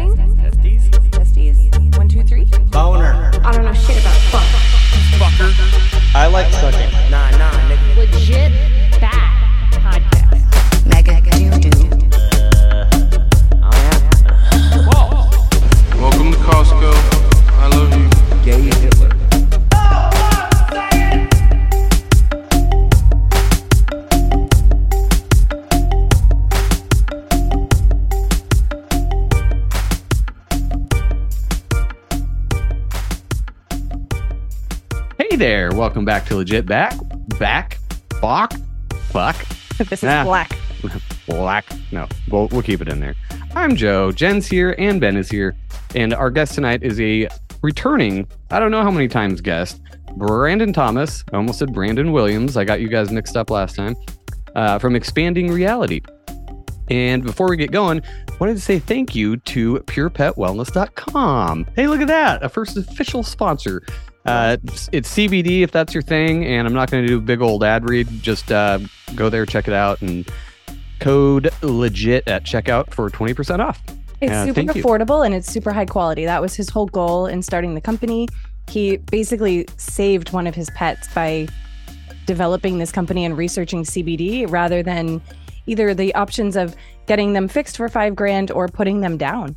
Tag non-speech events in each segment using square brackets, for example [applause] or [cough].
Testing. Testing? Testes? Testes? One, two, three? Boner. I don't know shit about fuck. Fucker. I like sucking. Nah, nah, nigga. Legit there, welcome back to Legit Back. Back? Bach? Buck? [laughs] This is Nah. black. [laughs] Black? No, we'll, we'll keep it in there. I'm Joe. Jen's here and Ben is here. And our guest tonight is a returning, I don't know how many times guest, Brandon Thomas. I almost said Brandon Williams. I got you guys mixed up last time. Uh, from Expanding Reality. And before we get going, wanted to say thank you to purepetwellness.com. Hey, look at that. A first official sponsor. Uh, it's, it's CBD if that's your thing. And I'm not going to do a big old ad read. Just uh, go there, check it out, and code legit at checkout for 20% off. It's Yeah, super thank you. affordable and it's super high quality. That was his whole goal in starting the company. He basically saved one of his pets by developing this company and researching CBD rather than either the options of getting them fixed for five grand or putting them down.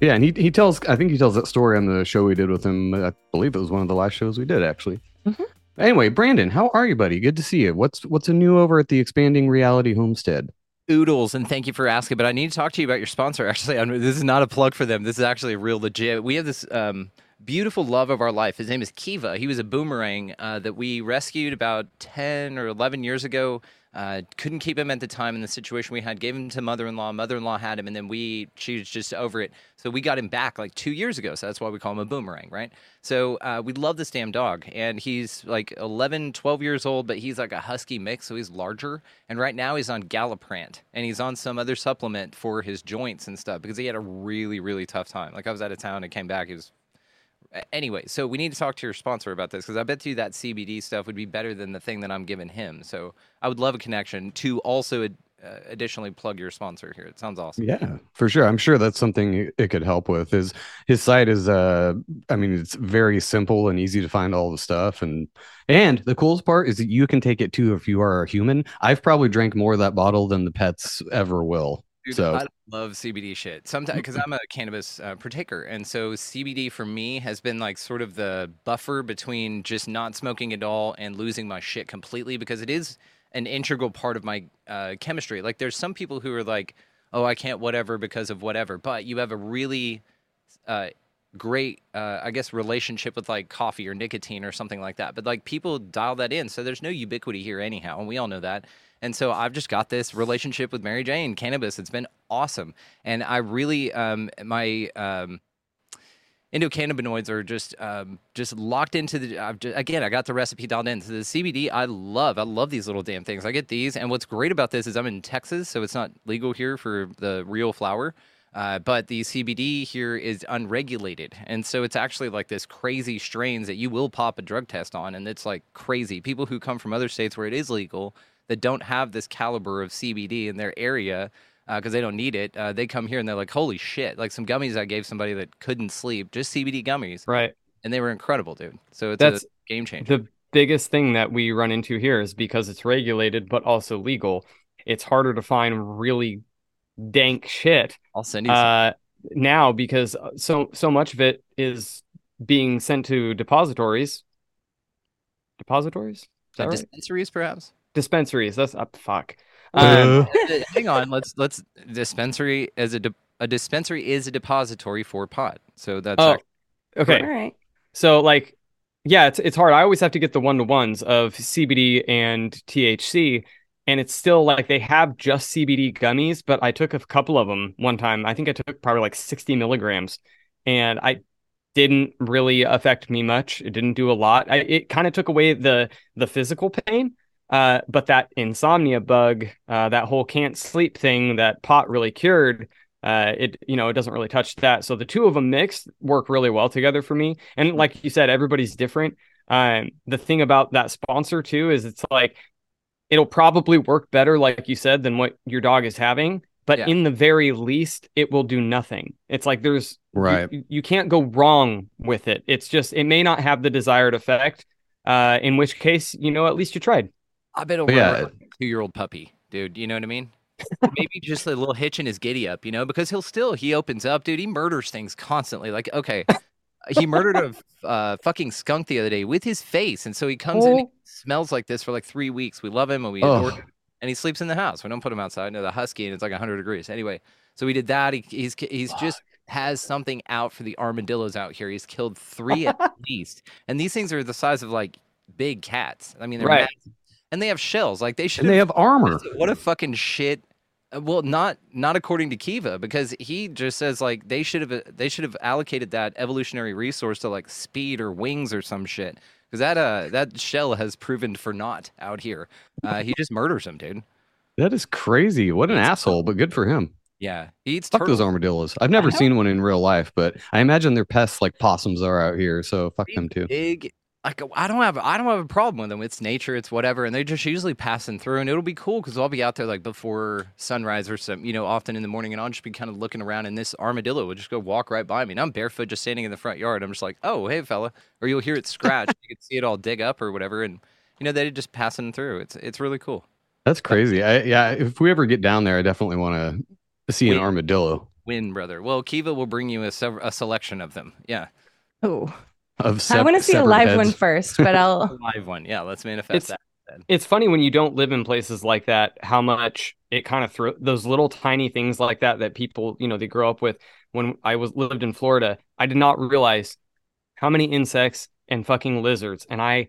Yeah, and he, he tells, I think he tells that story on the show we did with him. I believe it was one of the last shows we did, actually. Mhm. Anyway, Brandon, how are you, buddy? Good to see you. What's what's a new over at the Expanding Reality Homestead? Oodles, and thank you for asking. But I need to talk to you about your sponsor. Actually, [laughs] I'm, this is not a plug for them. This is actually real legit. We have this um, beautiful love of our life. His name is Kiva. He was a boomerang uh, that we rescued about 10 or 11 years ago. Uh, couldn't keep him at the time in the situation we had. Gave him to mother-in-law. Mother-in-law had him, and then we she was just over it. So we got him back like two years ago. So that's why we call him a boomerang, right? So uh, we love this damn dog, and he's like 11, 12 years old, but he's like a husky mix, so he's larger. And right now he's on Galliprant, and he's on some other supplement for his joints and stuff because he had a really, really tough time. Like I was out of town and came back, he was Anyway, so we need to talk to your sponsor about this because I bet you that CBD stuff would be better than the thing that I'm giving him. So I would love a connection to also uh, additionally plug your sponsor here. It sounds awesome. Yeah, for sure. I'm sure that's something it- could help with. His his site is uh I mean it's very simple and easy to find all the stuff and and the coolest part is that you can take it too if you are a human. I've probably drank more of that bottle than the pets ever will. Dude, So- I love CBD shit. Sometimes because I'm a cannabis uh, partaker, and so CBD for me has been like sort of the buffer between just not smoking at all and losing my shit completely because it is an integral part of my uh, chemistry. Like there's some people who are like, oh, I can't whatever because of whatever, but you have a really uh, great, uh, I guess, relationship with like coffee or nicotine or something like that. But like people dial that in, so there's no ubiquity here anyhow, and we all know that. And so I've just got this relationship with Mary Jane cannabis. It's been awesome, and I really um, my um, endocannabinoids are just um, just locked into the. Just, again, I got the recipe dialed in. So the CBD, I love. I love these little damn things. I get these, and what's great about this is I'm in Texas, so it's not legal here for the real flower. Uh, but the CBD here is unregulated, and so it's actually like this crazy strains that you will pop a drug test on, and it's like crazy. People who come from other states where it is legal that don't have this caliber of CBD in their area because they don't need it, uh, they come here and they're like, "Holy shit!" Like some gummies I gave somebody that couldn't sleep, just CBD gummies, Right. and they were incredible, dude. So it's That's a game changer. The biggest thing that we run into here is because it's regulated but also legal, it's harder to find really dank shit I'll send you. uh, now because so so much of it is being sent to depositories. Depositories? Is that Uh, right? dispensaries, perhaps. Dispensaries. That's uh, fuck. Uh, Um, Uh, Hang on, let's let's dispensary as a de- a dispensary is a depository for pot. So that's oh, act- okay. All right. So like, yeah, it's it's hard. I always have to get the one to ones of CBD and THC, and it's still like they have just CBD gummies, but I took a couple of them one time. I think I took probably like 60 milligrams, and I didn't really affect me much. It didn't do a lot. I, it kind of took away the the physical pain, uh, but that insomnia bug, uh, that whole can't sleep thing that pot really cured, uh, it you know it doesn't really touch that. So the two of them mixed work really well together for me. And like you said, everybody's different. Um, the thing about that sponsor too is it's like it'll probably work better, like you said, than what your dog is having. But Yeah. in the very least, it will do nothing. It's like there's Right. You, you can't go wrong with it. It's just it may not have the desired effect. Uh, in which case, you know, at least you tried. I bet over Yeah. a two-year-old puppy, dude. You know what I mean? [laughs] Maybe just a little hitch in his giddy up, you know, because he'll still he opens up, dude. He murders things constantly. Like, okay, he murdered a [laughs] uh, fucking skunk the other day with his face, and so he comes in, Oh. smells like this for like three weeks. We love him and we Oh. him, and he sleeps in the house. We don't put him outside. No, the husky, and it's like hundred degrees. Anyway, so we did that. He, he's he's just has something out for the armadillos out here. He's killed three at [laughs] least, and these things are the size of like big cats. I mean, they're Right. massive. And they have shells. Like they should. And they have [laughs] armor. What a fucking shit. uh, Well, not not according to Kiva, because he just says like they should have they should have allocated that evolutionary resource to like speed or wings or some shit. Because that uh that shell has proven for naught out here. Uh, he just murders him, dude. That is crazy. What an asshole, but good for him. Yeah, he eats Fuck those armadillos. I've never seen one in real life, but I imagine they're pests like possums are out here. So fuck them too. Big. Like I don't have I don't have a problem with them. It's nature, it's whatever, and they're just usually passing through, and it'll be cool because I'll be out there like before sunrise or some, you know, often in the morning, and I'll just be kind of looking around, and this armadillo will just go walk right by me, and I'm barefoot, just standing in the front yard. I'm just like, oh hey fella, or you'll hear it scratch, you can see it all dig up or whatever, and you know they're just passing through. It's it's really cool. That's crazy. I, yeah, if we ever get down there, I definitely want to see an Wait. armadillo Win, brother. Well, Kiva will bring you a, sev- a selection of them. Yeah, Oh, of. I want to see a live heads. one first, but I'll [laughs] live one. Yeah, let's manifest It's- that. It's funny when you don't live in places like that, how much it kind of throw those little tiny things like that that people, you know, they grow up with. When I was lived in Florida, I did not realize how many insects and fucking lizards, and I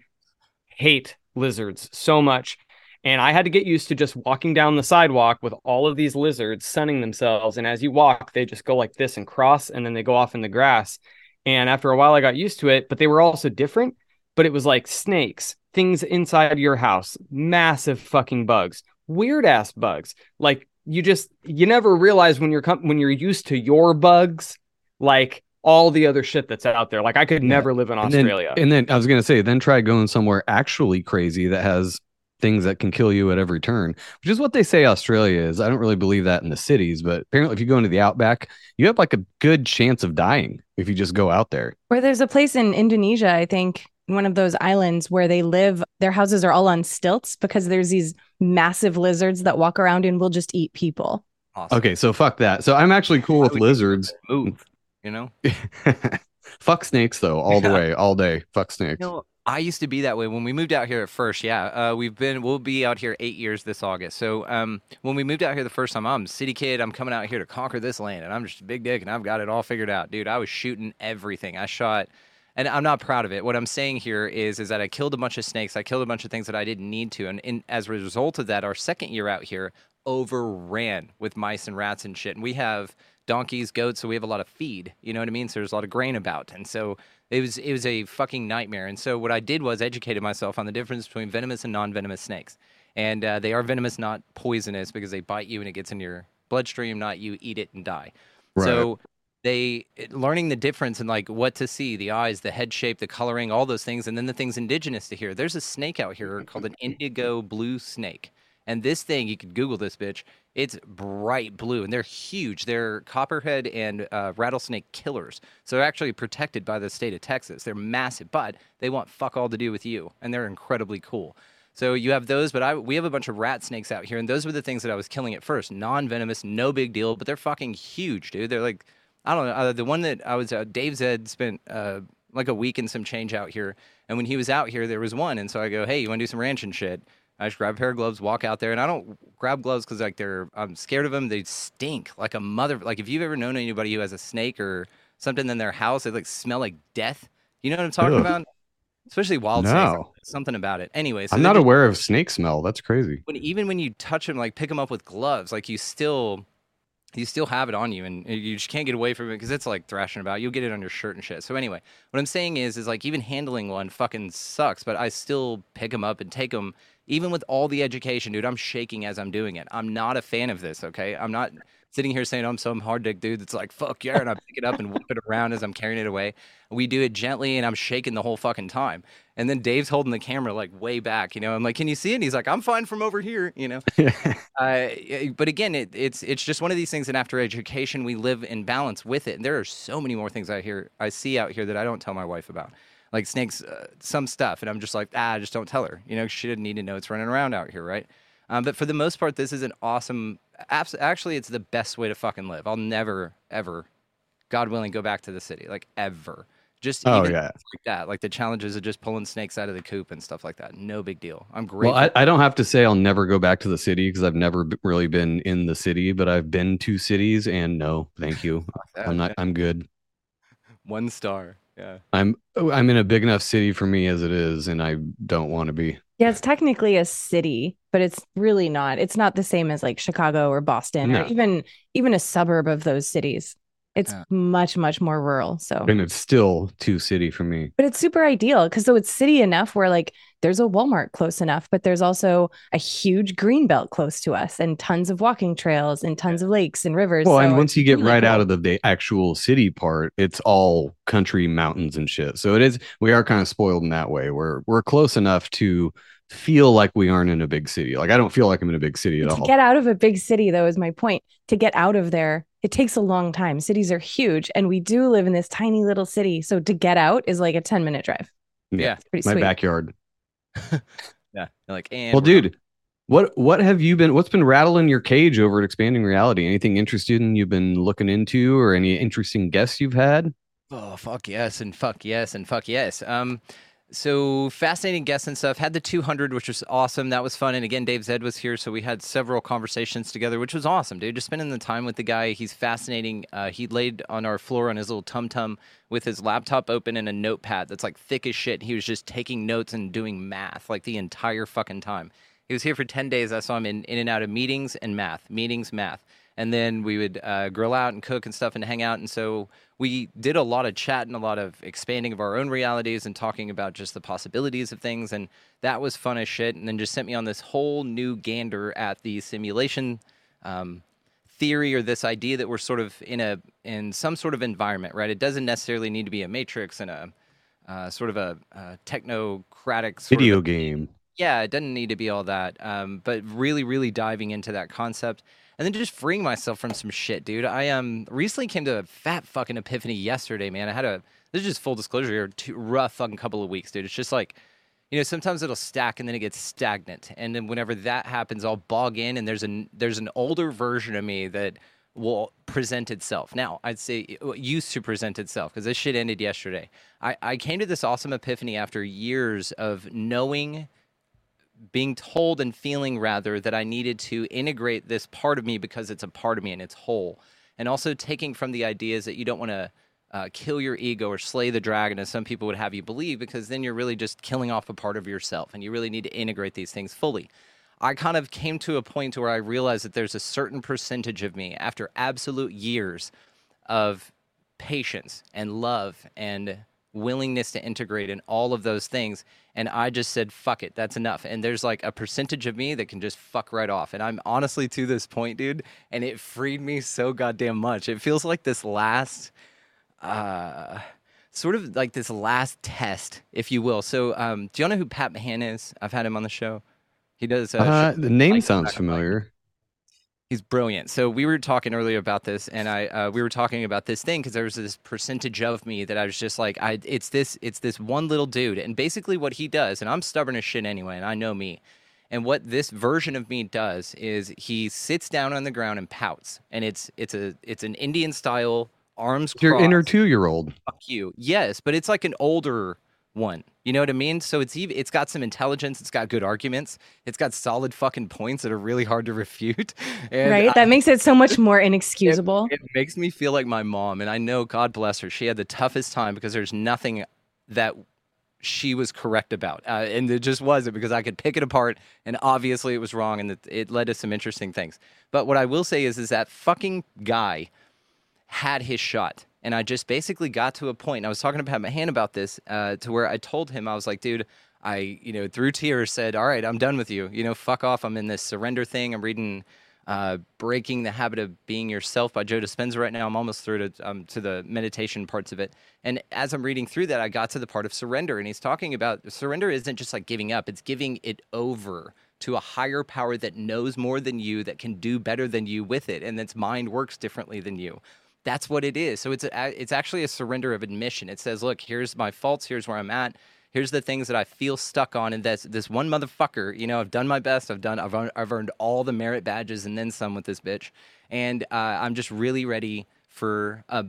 hate lizards so much. And I had to get used to just walking down the sidewalk with all of these lizards sunning themselves. And as you walk, they just go like this and cross, and then they go off in the grass. And after a while, I got used to it, but they were also different. But it was like snakes, things inside your house, massive fucking bugs, weird ass bugs. Like you just you never realize when you're com- when you're used to your bugs, like all the other shit that's out there. Like I could Yeah. never live in And then- Australia. And then I was gonna say, then try going somewhere actually crazy that has things that can kill you at every turn, which is what they say Australia is. I don't really believe that in the cities, but apparently, if you go into the outback, you have like a good chance of dying if you just go out there. Or there's a place in Indonesia, I think, one of those islands where they live. Their houses are all on stilts because there's these massive lizards that walk around and will just eat people. Awesome. Okay, so fuck that. So I'm actually cool with lizards. Move. You know. [laughs] fuck snakes though, all the way, all day. Fuck snakes. No, I used to be that way when we moved out here at first. Yeah, uh, we've been we'll be out here eight years this August. So um, when we moved out here the first time, I'm a city kid. I'm coming out here to conquer this land, and I'm just a big dick, and I've got it all figured out, dude. I was shooting everything. I shot, and I'm not proud of it. What I'm saying here is is that I killed a bunch of snakes. I killed a bunch of things that I didn't need to, and, and as a result of that, our second year out here overran with mice and rats and shit. And we have donkeys, goats, so we have a lot of feed. You know what I mean? So there's a lot of grain about, and so it was it was a fucking nightmare. And so what I did was educated myself on the difference between venomous and non-venomous snakes. And uh, they are venomous, not poisonous, because they bite you and it gets in your bloodstream. Not you eat it and die. So they learning the difference and like what to see, the eyes, the head shape, the coloring, all those things, and then the things indigenous to here. There's a snake out here called an indigo blue snake. And this thing, you could Google this bitch. It's bright blue, and they're huge. They're copperhead and uh, rattlesnake killers. So they're actually protected by the state of Texas. They're massive, but they want fuck all to do with you, and they're incredibly cool. So you have those, but I we have a bunch of rat snakes out here, and those were the things that I was killing at first. Non-venomous, no big deal, but they're fucking huge, dude. They're like, I don't know. Uh, the one that I was, uh, Dave Zed spent uh, like a week and some change out here, and when he was out here, there was one, and so I go, hey, you want to do some ranching shit? I just grab a pair of gloves, walk out there, and I don't grab gloves because like they're I'm scared of them. They stink like a mother. Like if you've ever known anybody who has a snake or something in their house, they like smell like death. You know what I'm talking Ugh. about? especially wild snakes. No. Something about it. Anyway, so I'm not just- aware of snake smell. That's crazy. when even when you touch them, like pick them up with gloves, like you still you still have it on you and you just can't get away from it because it's like thrashing about. You'll get it on your shirt and shit. So anyway, what I'm saying is, is like even handling one fucking sucks, but I still pick them up and take them. Even with all the education, dude, I'm shaking as I'm doing it. I'm not a fan of this. Okay, I'm not sitting here saying I'm some hard dick dude that's like fuck yeah, and I pick it up and whip it around as I'm carrying it away. We do it gently, and I'm shaking the whole fucking time. And then Dave's holding the camera like way back, you know. I'm like, "Can you see it?" And he's like, "I'm fine from over here," you know. [laughs] Uh, but again, it, it's it's just one of these things. And after education, we live in balance with it. And there are so many more things I hear, I see out here that I don't tell my wife about, like snakes, uh, some stuff. And I'm just like, ah, just don't tell her. You know, she didn't need to know it's running around out here, right? Um, but for the most part, this is an awesome. Abs- actually, it's the best way to fucking live. I'll never, ever, God willing, go back to the city, like ever. Just Oh, even yeah. like that, like the challenges of just pulling snakes out of the coop and stuff like that. No big deal. I'm great. Well, I, I don't have to say I'll never go back to the city because I've never b- really been in the city, but I've been to cities and no, thank you. [laughs] I'm not, I'm good. [laughs] one star. Yeah. I'm, oh, I'm in a big enough city for me as it is, and I don't want to be. Yeah, it's technically a city, but it's really not. It's not the same as like Chicago or Boston No. or even even a suburb of those cities. It's Yeah. much much more rural. So, And it's still too city for me. but it's super ideal because so it's city enough where like there's a Walmart close enough, but there's also a huge green belt close to us and tons of walking trails and tons of lakes and rivers. Well, So and once you get really right out of the, the actual city part, it's all country mountains and shit. So it is we are kind of spoiled in that way. We're we're close enough to feel like we aren't in a big city. Like I don't feel like I'm in a big city at to all. get out of a big city though is my point to get out of there it takes a long time cities are huge and we do live in this tiny little city so to get out is like a 10 minute drive Yeah. it's pretty My sweet backyard. [laughs] Yeah. You're like, and Well, dude, what what have you been what's been rattling your cage over at expanding reality? Anything interesting you've been looking into or any interesting guests you've had? Oh fuck yes and fuck yes and fuck yes. Um, so fascinating guests and stuff. Had the 200, which was awesome. That was fun. And again, Dave Zed was here, so we had several conversations together, which was awesome, dude. Just spending the time with the guy. He's fascinating. Uh, he laid on our floor on his little tum tum with his laptop open and a notepad that's like thick as shit. He was just taking notes and doing math like the entire fucking time. He was here for 10 days. I saw him in, in and out of meetings and math, meetings, math. And then we would uh, grill out and cook and stuff and hang out. And so we did a lot of chat and a lot of expanding of our own realities and talking about just the possibilities of things. And that was fun as shit. And then just sent me on this whole new gander at the simulation um, theory or this idea that we're sort of in a in some sort of environment, right? It doesn't necessarily need to be a matrix and a uh, sort of a, uh technocratic sort Video of a- game. yeah, it doesn't need to be all that. Um, but really, really diving into that concept and then just freeing myself from some shit, dude. I um recently came to a fat fucking epiphany yesterday, man. I had a this is just full disclosure here, two rough fucking couple of weeks, dude. It's just like you know, sometimes it'll stack and then it gets stagnant. And then whenever that happens, I'll bog in and there's an there's an older version of me that will present itself. Now, I'd say it used to present itself because this shit ended yesterday. I, I came to this awesome epiphany after years of knowing being told and feeling rather that I needed to integrate this part of me because it's a part of me and it's whole. And also taking from the ideas that you don't want to uh, kill your ego or slay the dragon, as some people would have you believe, because then you're really just killing off a part of yourself and you really need to integrate these things fully. I kind of came to a point where I realized that there's a certain percentage of me after absolute years of patience and love and willingness to integrate in all of those things. And I just said, fuck it, that's enough. And there's like a percentage of me that can just fuck right off. And I'm honestly to this point, dude, and it freed me so goddamn much. It feels like this last, uh, sort of like this last test, if you will. So, um, do y'all know who Pat Mahan is? I've had him on the show. He does. Uh, Uh, the name sounds and familiar. He's brilliant. So we were talking earlier about this, and I uh, we were talking about this thing because there was this percentage of me that I was just like, I it's this it's this one little dude, and basically what he does, and I'm stubborn as shit anyway, and I know me, and what this version of me does is he sits down on the ground and pouts, and it's it's a it's an Indian style arms. Your inner two year old. fuck you. Yes, but it's like an older one. You know what I mean? So it's even it's got some intelligence, it's got good arguments, it's got solid fucking points that are really hard to refute. [laughs] And right I- that makes it so much more [laughs] inexcusable it makes me feel like my mom, and I know God bless her, she had the toughest time because there's nothing that she was correct about. Uh, and it just wasn't because I could pick it apart and obviously it was wrong and it, it led to some interesting things. But what I will say is, is that fucking guy had his shot. And I just basically got to a point, I was talking to Pat Mahan about this, uh, to where I told him, I was like, dude, I, you know, through tears said, all right, I'm done with you. You know, fuck off. I'm in this surrender thing. I'm reading uh, Breaking the Habit of Being Yourself by Joe Dispenza right now. I'm almost through to, um, to the meditation parts of it. And as I'm reading through that, I got to the part of surrender. And he's talking about surrender isn't just like giving up, it's giving it over to a higher power that knows more than you, that can do better than you with it, and that's mind works differently than you. That's what it is. So it's a, it's actually a surrender of admission. It says, look, here's my faults, here's where I'm at here's the things that I feel stuck on, and that's this one motherfucker. You know, I've done my best. I've done. I've earned, I've earned all the merit badges and then some with this bitch, and uh, I'm just really ready for a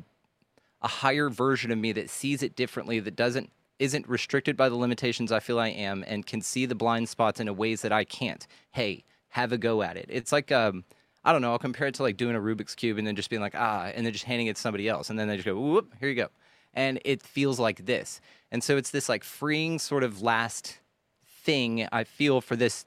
a higher version of me that sees it differently, that doesn't isn't restricted by the limitations I feel I am, and can see the blind spots in a ways that I can't. Hey, have a go at it. It's like um. I don't know. I'll compare it to like doing a Rubik's cube and then just being like, ah, and then just handing it to somebody else, and then they just go, whoop, here you go, and it feels like this. And so it's this like freeing sort of last thing I feel for this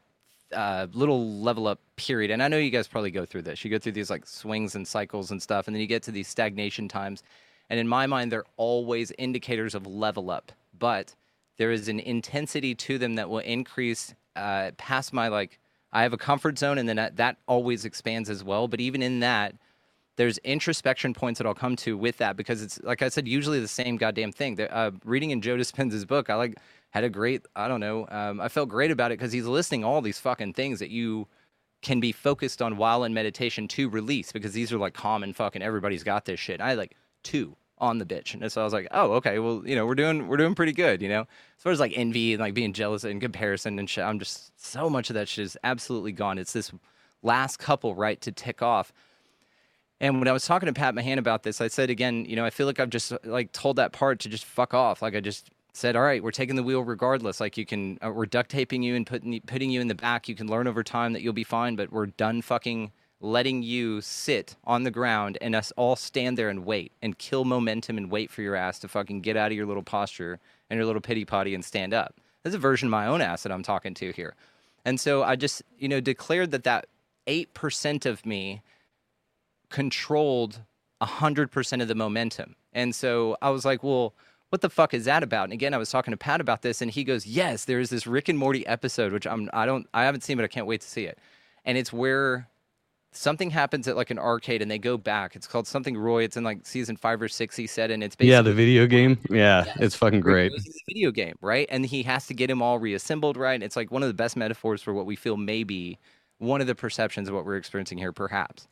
uh, little level up period. And I know you guys probably go through this. You go through these like swings and cycles and stuff, and then you get to these stagnation times. And in my mind, they're always indicators of level up, but there is an intensity to them that will increase uh, past my like. I have a comfort zone, and then that, that always expands as well. But even in that, there's introspection points that I'll come to with that because it's like I said, usually the same goddamn thing. Uh, reading in Joe Dispenza's book, I like had a great. I don't know. Um, I felt great about it because he's listing all these fucking things that you can be focused on while in meditation to release because these are like common fucking everybody's got this shit. I had like two on the bitch, and so I was like, oh okay, well you know we're doing we're doing pretty good, you know. As far as like envy and like being jealous and comparison and shit, I'm just so much of that shit is absolutely gone. It's this last couple right to tick off. And when I was talking to Pat Mahan about this, I said again, you know, I feel like I've just like told that part to just fuck off. Like I just said, all right, we're taking the wheel regardless. Like you can, uh, we're duct taping you and putting putting you in the back. You can learn over time that you'll be fine, but we're done fucking letting you sit on the ground and us all stand there and wait and kill momentum and wait for your ass to fucking get out of your little posture and your little pity potty and stand up. There's a version of my own ass that I'm talking to here. And so I just, you know, declared that that 8% of me controlled 100% of the momentum. And so I was like, well, what the fuck is that about? And again, I was talking to Pat about this, and he goes, yes, there's this Rick and Morty episode, which I'm, I don't, I haven't seen, but I can't wait to see it. And it's where something happens at like an arcade and they go back. It's called something Roy. It's in like season five or six, he said, and it's basically. Yeah, the video game. Yeah, it's fucking great. Rick goes to the video game, right? And he has to get them all reassembled, right? It's like one of the best metaphors for what we feel maybe one of the perceptions of what we're experiencing here, perhaps.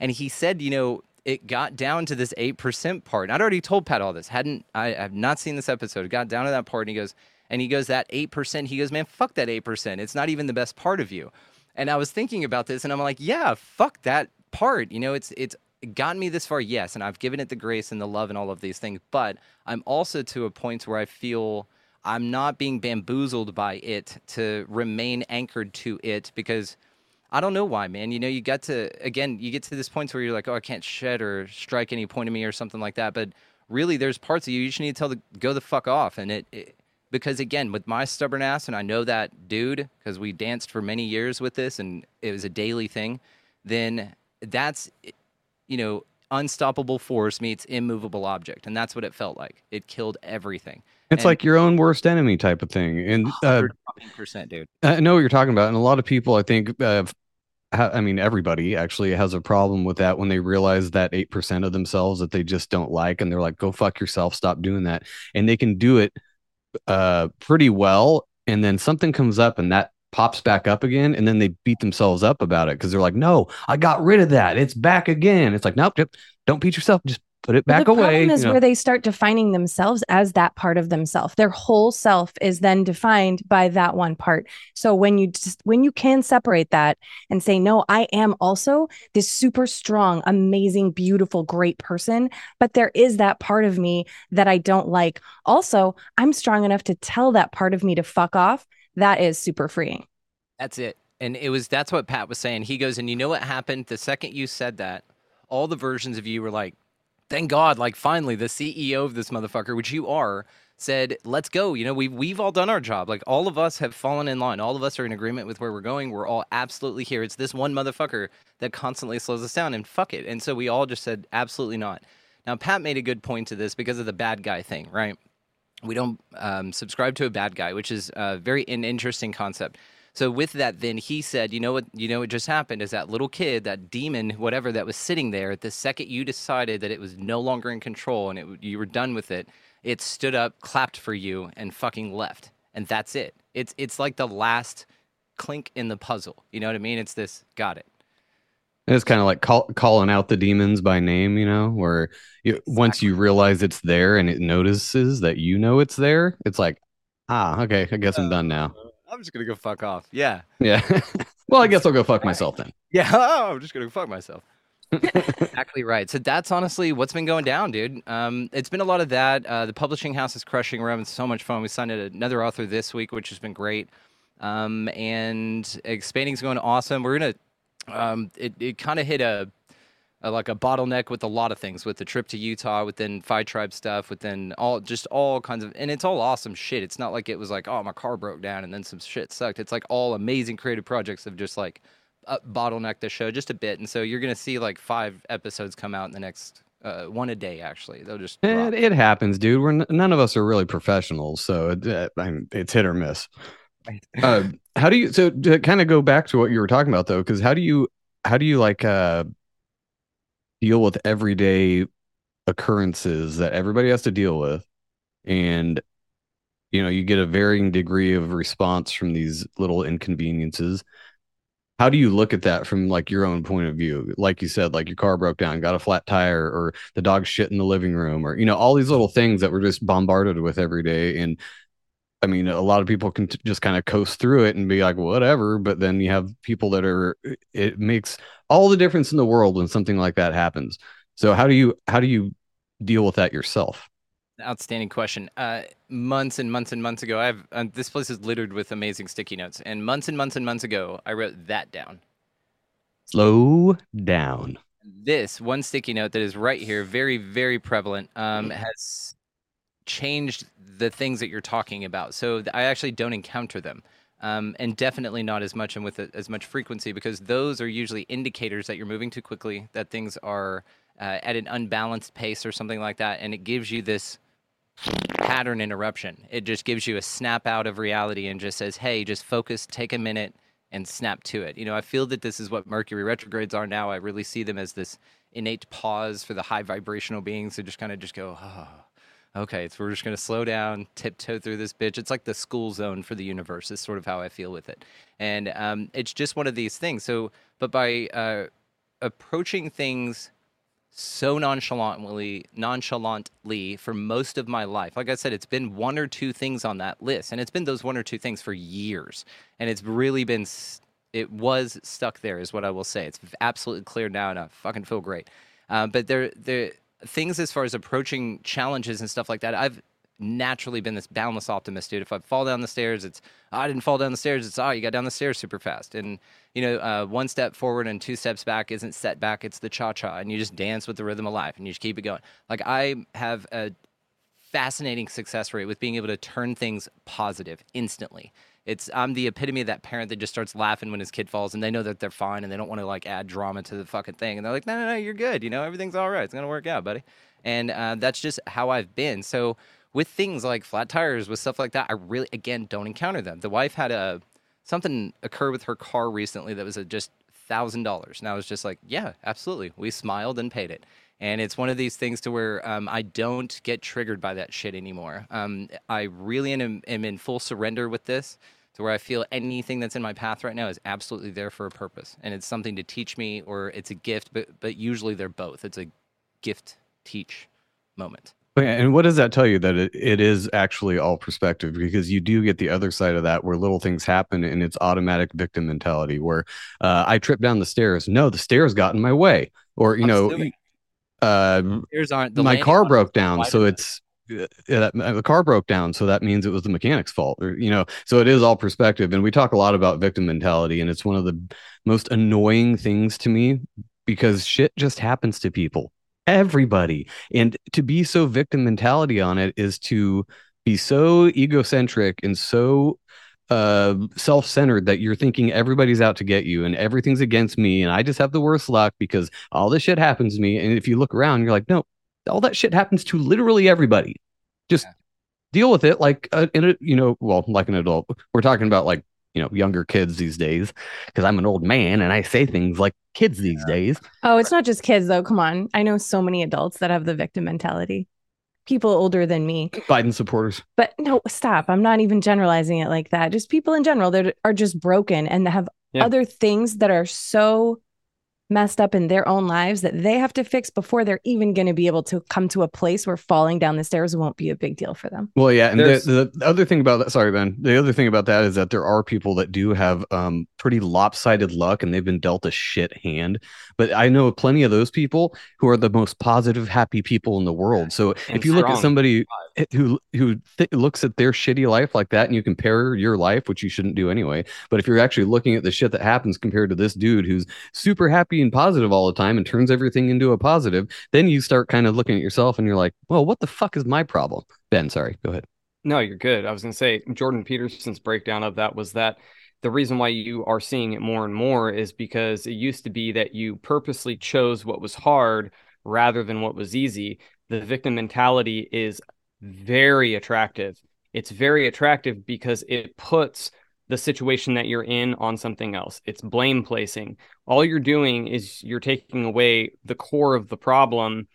And he said, you know, it got down to this 8% part. And I'd already told Pat all this. Hadn't I have not seen this episode. It got down to that part and he goes, and he goes, that 8%, he goes, man, fuck that 8%. It's not even the best part of you. And I was thinking about this and I'm like, yeah, fuck that part. You know, it's it's gotten me this far, yes, and I've given it the grace and the love and all of these things, but I'm also to a point where I feel I'm not being bamboozled by it to remain anchored to it because I don't know why, man. You know, you got to again, you get to this point where you're like, oh, I can't shed or strike any point of me or something like that. But really, there's parts of you you just need to tell the go the fuck off, and it, it because again, with my stubborn ass, and I know that dude because we danced for many years with this, and it was a daily thing. Then that's you know unstoppable force meets immovable object, and that's what it felt like. It killed everything. It's And- like your own worst enemy type of thing. And uh, percent, dude. I know what you're talking about, and a lot of people, I think, uh, I mean, everybody actually has a problem with that when they realize that eight percent of themselves that they just don't like, and they're like, "Go fuck yourself, stop doing that," and they can do it uh, pretty well, and then something comes up, and that pops back up again, and then they beat themselves up about it because they're like, "No, I got rid of that. It's back again." It's like, nope, don't beat yourself. Just put it But back the away. problem is you know. where they start defining themselves as that part of themselves. Their whole self is then defined by that one part. So when you just when you can separate that and say, no, I am also this super strong, amazing, beautiful, great person, but there is that part of me that I don't like. Also, I'm strong enough to tell that part of me to fuck off. That is super freeing. That's it. And it was that's what Pat was saying. He goes, and you know what happened? The second you said that, all the versions of you were like, thank God, like finally, the CEO of this motherfucker, which you are, said, "Let's go." You know, we've we've all done our job. Like all of us have fallen in line. All of us are in agreement with where we're going. We're all absolutely here. It's this one motherfucker that constantly slows us down, and fuck it. And so we all just said, "Absolutely not." Now Pat made a good point to this because of the bad guy thing, right? We don't um, subscribe to a bad guy, which is a very an interesting concept. So with that, then he said, "You know what? You know what just happened is that little kid, that demon, whatever that was sitting there. The second you decided that it was no longer in control and it, you were done with it, it stood up, clapped for you, and fucking left. And that's it. It's it's like the last clink in the puzzle. You know what I mean? It's this. Got it. It's kind of like call, calling out the demons by name, you know, where you, once you realize it's there and it notices that you know it's there, it's like, ah, okay, I guess I'm done now. I'm just gonna go fuck off. Yeah. Yeah. [laughs] well, I guess I'll go fuck myself then. Yeah. [laughs] Oh, I'm just gonna go fuck myself. [laughs] exactly right. So that's honestly what's been going down, dude. Um, it's been a lot of that. Uh, the publishing house is crushing. We're having so much fun. We signed another author this week, which has been great. Um, and expanding's going awesome. We're gonna. Um, it it kind of hit a, a like a bottleneck with a lot of things, with the trip to Utah, within Phi Tribe stuff, within all just all kinds of, and it's all awesome shit. It's not like it was like, oh, my car broke down and then some shit sucked. It's like all amazing creative projects of just like uh, bottleneck the show just a bit, and so you're gonna see like five episodes come out in the next uh, one a day. Actually, they'll just. It, it happens, dude. We're n- none of us are really professionals, so it, uh, I mean, it's hit or miss. Uh, how do you? So to kind of go back to what you were talking about, though, because how do you how do you like uh deal with everyday occurrences that everybody has to deal with, and you know you get a varying degree of response from these little inconveniences. How do you look at that from like your own point of view? Like you said like your car broke down got a flat tire or the dog shit in the living room or you know all these little things that we're just bombarded with every day. And i mean a lot of people can t- just kind of coast through it and be like whatever but then you have people that are it makes all the difference in the world when something like that happens so how do you how do you deal with that yourself Outstanding question. Uh, months and months and months ago, I have uh, this place is littered with amazing sticky notes. And months and months and months ago, I wrote that down. slow down This one sticky note that is right here, very very prevalent, um, has changed the things that you're talking about. So I actually don't encounter them. Um, and definitely not as much and with a, as much frequency because those are usually indicators that you're moving too quickly, that things are uh, at an unbalanced pace or something like that, and it gives you this pattern interruption. It just gives you a snap out of reality and just says, "Hey, just focus, take a minute, and snap to it." You know, I feel that this is what Mercury retrogrades are now. I really see them as this innate pause for the high vibrational beings to just kind of just go, "Oh, okay." So we're just gonna slow down, tiptoe through this bitch. It's like the school zone for the universe. Is sort of how I feel with it, and um, it's just one of these things. So, but by uh, approaching things so nonchalantly nonchalantly for most of my life. Like I said, it's been one or two things on that list, and it's been those one or two things for years, and it's really been. It was stuck there, is what I will say. It's absolutely clear now, and I fucking feel great. Uh, but there, there things as far as approaching challenges and stuff like that. I've naturally been this boundless optimist, dude. If I fall down the stairs, it's "Oh, I didn't fall down the stairs. It's oh, you got down the stairs super fast. And you know, uh, one step forward and two steps back isn't set back. It's the cha cha, and you just dance with the rhythm of life, and you just keep it going. Like I have a fascinating success rate with being able to turn things positive instantly. It's I'm the epitome of that parent that just starts laughing when his kid falls and they know that they're fine and they don't want to like add drama to the fucking thing and they're like no no no you're good you know everything's all right it's gonna work out buddy. And uh, that's just how I've been. So with things like flat tires with stuff like that I really again don't encounter them. The wife had a something occur with her car recently that was a just thousand dollars and I was just like yeah absolutely. We smiled and paid it and it's one of these things to where um, I don't get triggered by that shit anymore. Um, I really am, am in full surrender with this, to where I feel anything that's in my path right now is absolutely there for a purpose, and it's something to teach me, or it's a gift. But but usually they're both. It's a gift teach moment. And what does that tell you? That it, it is actually all perspective because you do get the other side of that where little things happen and it's automatic victim mentality where uh, I trip down the stairs. No, the stairs got in my way. Or, you know, Absolutely. Um, aren't my car broke down. So it's, yeah, that- the car broke down. So that means it was the mechanic's fault or, you know, so it is all perspective. And we talk a lot about victim mentality and it's one of the most annoying things to me because shit just happens to people everybody and to be so victim mentality on it is to be so egocentric and so uh self-centered that you're thinking everybody's out to get you and everything's against me and I just have the worst luck because all this shit happens to me and if you look around you're like no all that shit happens to literally everybody just deal with it like uh, in a you know well like an adult we're talking about like you know younger kids these days because i'm an old man and i say things like kids these days Oh, it's not just kids though. Come on. I know so many adults that have the victim mentality. People older than me. biden supporters But no, stop. I'm not even generalizing it like that. Just people in general that are just broken and have Yeah. other things that are so messed up in their own lives that they have to fix before they're even going to be able to come to a place where falling down the stairs won't be a big deal for them. Well, yeah, and the, the the other thing about that, sorry, Ben. The other thing about that is that there are people that do have um pretty lopsided luck, and they've been dealt a shit hand. But I know plenty of those people who are the most positive, happy people in the world. So And if you look at somebody who who th- looks at their shitty life like that, and you compare your life, which you shouldn't do anyway. But if you're actually looking at the shit that happens compared to this dude who's super happy and positive all the time and turns everything into a positive, then you start kind of looking at yourself and you're like, well, what the fuck is my problem? Ben, sorry, go ahead. No, you're good. I was going to say Jordan Peterson's breakdown of that was that the reason why you are seeing it more and more is because it used to be that you purposely chose what was hard rather than what was easy. The victim mentality is very attractive. It's very attractive because it puts the situation that you're in on something else. It's blame placing. All you're doing is you're taking away the core of the problem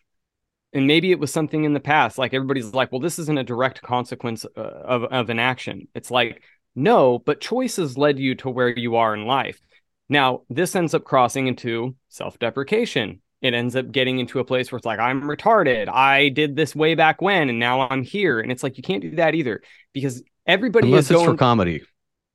and maybe it was something in the past like everybody's like well this isn't a direct consequence uh, of, of an action it's like no but choices led you to where you are in life now this ends up crossing into self-deprecation it ends up getting into a place where it's like i'm retarded i did this way back when and now i'm here and it's like you can't do that either because everybody Unless is it's going for comedy.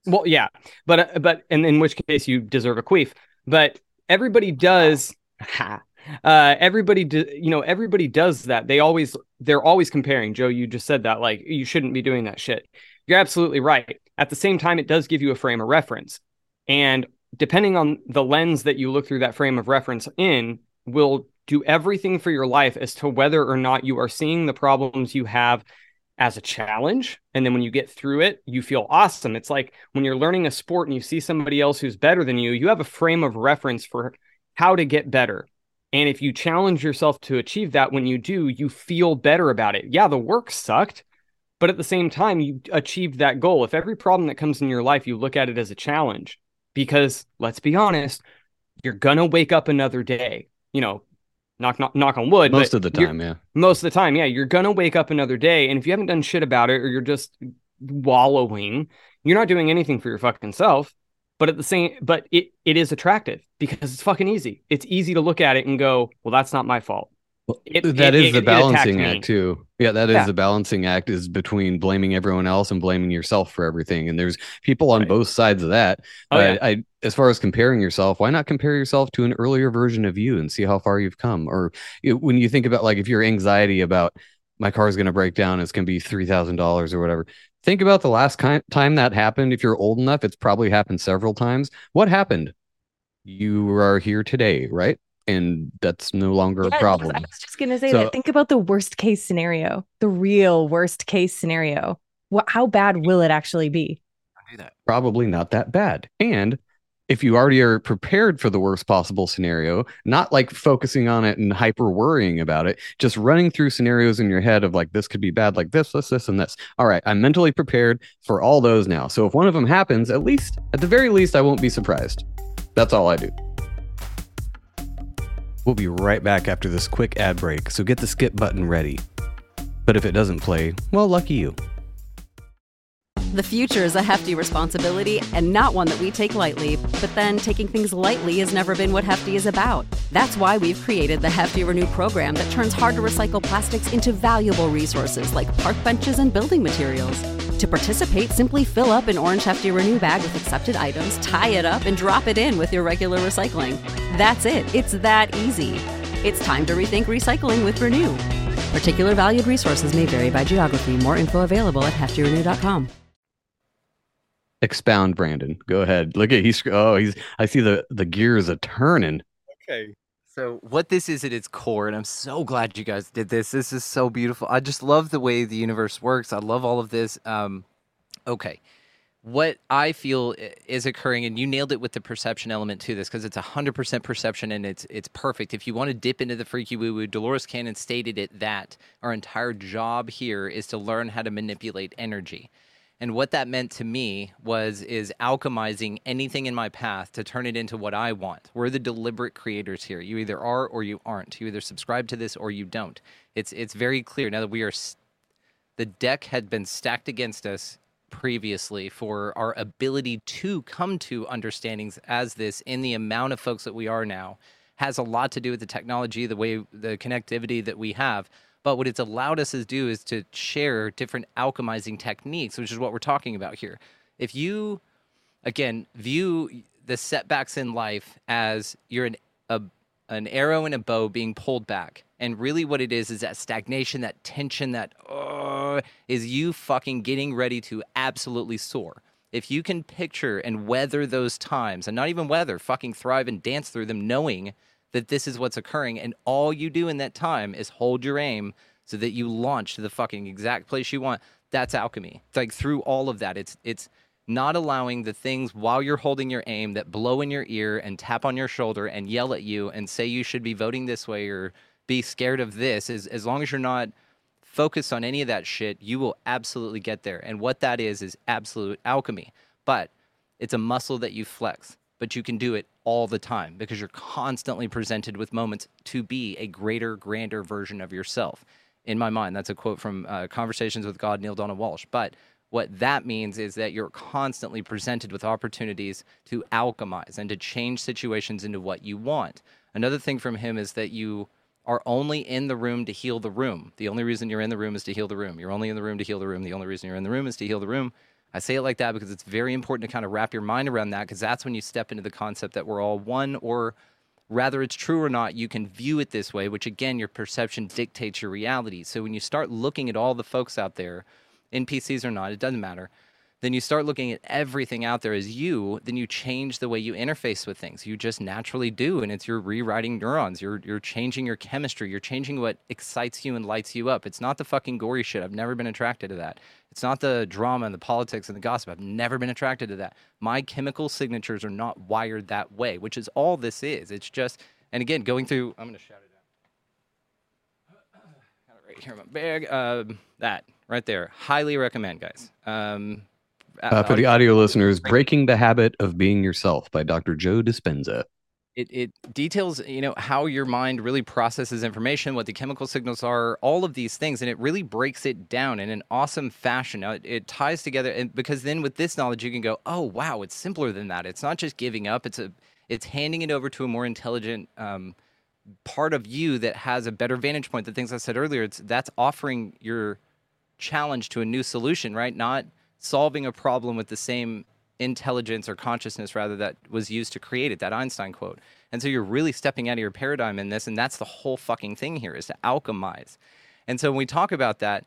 well, yeah, but uh, but and in which case you deserve a queef. But everybody does. [laughs] Uh, everybody, do, you know, everybody does that. They always, they're always comparing. Joe, you just said that. Like, you shouldn't be doing that shit. You're absolutely right. At the same time, it does give you a frame of reference, and depending on the lens that you look through that frame of reference in, will do everything for your life as to whether or not you are seeing the problems you have as a challenge. And then when you get through it, you feel awesome. It's like when you're learning a sport and you see somebody else who's better than you, you have a frame of reference for how to get better. And if you challenge yourself to achieve that, when you do, you feel better about it. Yeah, the work sucked, but at the same time, you achieved that goal. If every problem that comes in your life, you look at it as a challenge, because let's be honest, you're gonna wake up another day. You know, knock knock, knock on wood. Most of the time, yeah. most of the time, yeah, you're gonna wake up another day, and if you haven't done shit about it or you're just wallowing, you're not doing anything for your fucking self. But at the same, but it it is attractive because it's fucking easy. It's easy to look at it and go, well, that's not my fault. It- that it- is it- the balancing act too. Yeah, that is Yeah. the balancing act is between blaming everyone else and blaming yourself for everything. And there's people on Right. both sides of that. Oh, But yeah. I, as far as comparing yourself, why not compare yourself to an earlier version of you and see how far you've come? Or it, when you think about like if your anxiety about my car is going to break down, it's going to be three thousand dollars or whatever. Think about the last time that happened. If you're old enough, it's probably happened several times. What happened? You are here today, right? And that's no longer Yeah, a problem. I was just gonna say So- that. Think about the worst case scenario, the real worst case scenario. What? How bad will it actually be? Don't that. probably not that bad. And if you already are prepared for the worst possible scenario, not like focusing on it and hyper worrying about it, just running through scenarios in your head of like, this could be bad, like this, this, this, and this. All right, I'm mentally prepared for all those now. So if one of them happens, at least, at the very least, I won't be surprised. That's all I do. We'll be right back after this quick ad break, so get the skip button ready. But if it doesn't play, well, lucky you. The future is a hefty responsibility and not one that we take lightly, but then taking things lightly has never been what Hefty is about. That's why we've created the Hefty Renew program that turns hard to recycle plastics into valuable resources like park benches and building materials. To participate, simply fill up an orange Hefty Renew bag with accepted items, tie it up, and drop it in with your regular recycling. That's it, it's that easy. It's time to rethink recycling with Renew. Particular valued resources may vary by geography. More info available at heftyrenew.com. Expound, Brandon. Go ahead. Look at he's oh he's I see the the gears are turning. Okay. So what this is at its core, and I'm so glad you guys did this. This is so beautiful. I just love the way the universe works. I love all of this. Um, okay, what I feel is occurring, and you nailed it with the perception element to this, because it's 100% perception and it's it's perfect. If you want to dip into the freaky woo woo, Dolores Cannon stated it that our entire job here is to learn how to manipulate energy. And what that meant to me was is alchemizing anything in my path to turn it into what I want. We're the deliberate creators here. You either are or you aren't. You either subscribe to this or you don't. It's it's very clear now that we are the deck had been stacked against us previously for our ability to come to understandings as this in the amount of folks that we are now has a lot to do with the technology, the way the connectivity that we have. But what it's allowed us to do is to share different alchemizing techniques, which is what we're talking about here. If you again view the setbacks in life as you're an a, an arrow and a bow being pulled back and really what it is is that stagnation that tension that uh, is you fucking getting ready to absolutely soar if you can picture and weather those times and not even weather fucking thrive and dance through them knowing that this is what's occurring and all you do in that time is hold your aim so that you launch to the fucking exact place you want. That's alchemy. It's like through all of that it's it's not allowing the things while you're holding your aim that blow in your ear and tap on your shoulder and yell at you and say you should be voting this way or be scared of this. Is as long as you're not focused on any of that shit you will absolutely get there. And what that is is absolute alchemy. But it's a muscle that you flex but you can do it all the time because you're constantly presented with moments to be a greater grander version of yourself in my mind that's a quote from uh, conversations with god Neale Donald Walsch but what that means is that you're constantly presented with opportunities to alchemize and to change situations into what you want. Another thing from him is that you are only in the room to heal the room. The only reason you're in the room is to heal the room. You're only in the room to heal the room. The only reason you're in the room is to heal the room. I say it like that because it's very important to kind of wrap your mind around that because that's when you step into the concept that we're all one or rather it's true or not, you can view it this way, which again, your perception dictates your reality. So when you start looking at all the folks out there, NPCs or not, it doesn't matter. Then you start looking at everything out there as you, then you change the way you interface with things. You just naturally do, and it's you're rewriting neurons. You're you're changing your chemistry. You're changing what excites you and lights you up. It's not the fucking gory shit. I've never been attracted to that. It's not the drama and the politics and the gossip. I've never been attracted to that. My chemical signatures are not wired that way, which is all this is. It's just, and again, going through. I'm gonna shout it out. Got it right here in my bag. Um, that right there. Highly recommend, guys. Um, Uh, for the audio listeners, Breaking the Habit of Being Yourself by Dr. Joe Dispenza. it, it details you know how your mind really processes information what the chemical signals are all of these things and it really breaks it down in an awesome fashion Now, it, it ties together and because then with this knowledge you can go oh wow it's simpler than that it's not just giving up it's a it's handing it over to a more intelligent um, part of you that has a better vantage point the things i said earlier it's that's offering your challenge to a new solution right not solving a problem with the same intelligence or consciousness rather that was used to create it that einstein quote. And so you're really stepping out of your paradigm in this and that's the whole fucking thing here is to alchemize. And so when we talk about that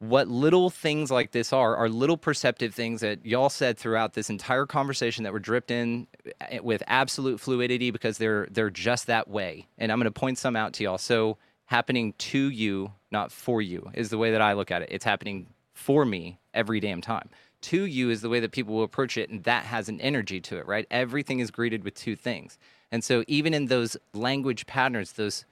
what little things like this are are little perceptive things that y'all said throughout this entire conversation that were dripped in eh, with absolute fluidity because they're they're just that way. And i'm going to point some out to y'all. So happening to you not for you is the way that i look at it. It's happening for me every damn time. To you is the way that people will approach it and that has an energy to it right? Everything is greeted with two things. And so even in those language patterns those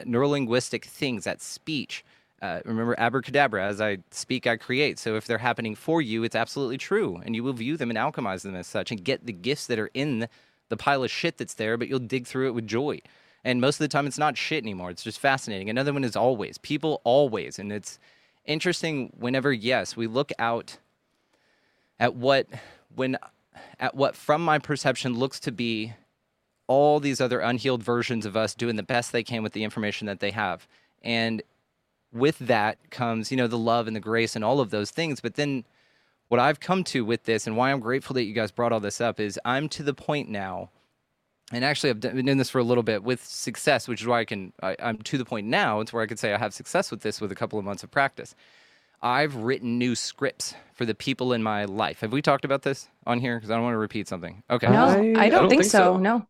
neurolinguistic things that speech uh, remember abracadabra as i speak i create. So if they're happening for you it's absolutely true and you will view them and alchemize them as such and get the gifts that are in the pile of shit that's there but you'll dig through it with joy. And most of the time it's not shit anymore. It's just fascinating. Another one is always. People always and it's interesting whenever yes we look out at what when at what from my perception looks to be all these other unhealed versions of us doing the best they can with the information that they have. And with that comes you know the love and the grace and all of those things. But then what i've come to with this and why i'm grateful that you guys brought all this up is i'm to the point now and actually i've been doing this for a little bit with success which is why i can I, i'm to the point now it's where i could say i have success with this with a couple of months of practice i've written new scripts for the people in my life have we talked about this on here because i don't want to repeat something okay No, I- I, I don't, don't think, think so. so. No.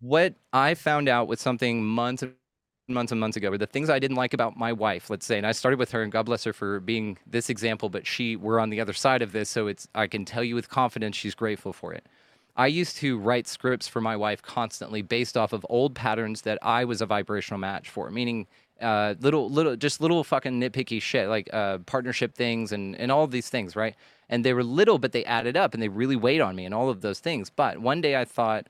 what I found out with something months and months and months ago were the things I didn't like about my wife, let's say, and I started with her, and God bless her for being this example, but she, we're on the other side of this, so it's, I can tell you with confidence she's grateful for it. I used to write scripts for my wife constantly based off of old patterns that I was a vibrational match for, meaning uh, little, little, just little fucking nitpicky shit like uh, partnership things and and all these things, right? And they were little, but they added up and they really weighed on me and all of those things. But one day I thought,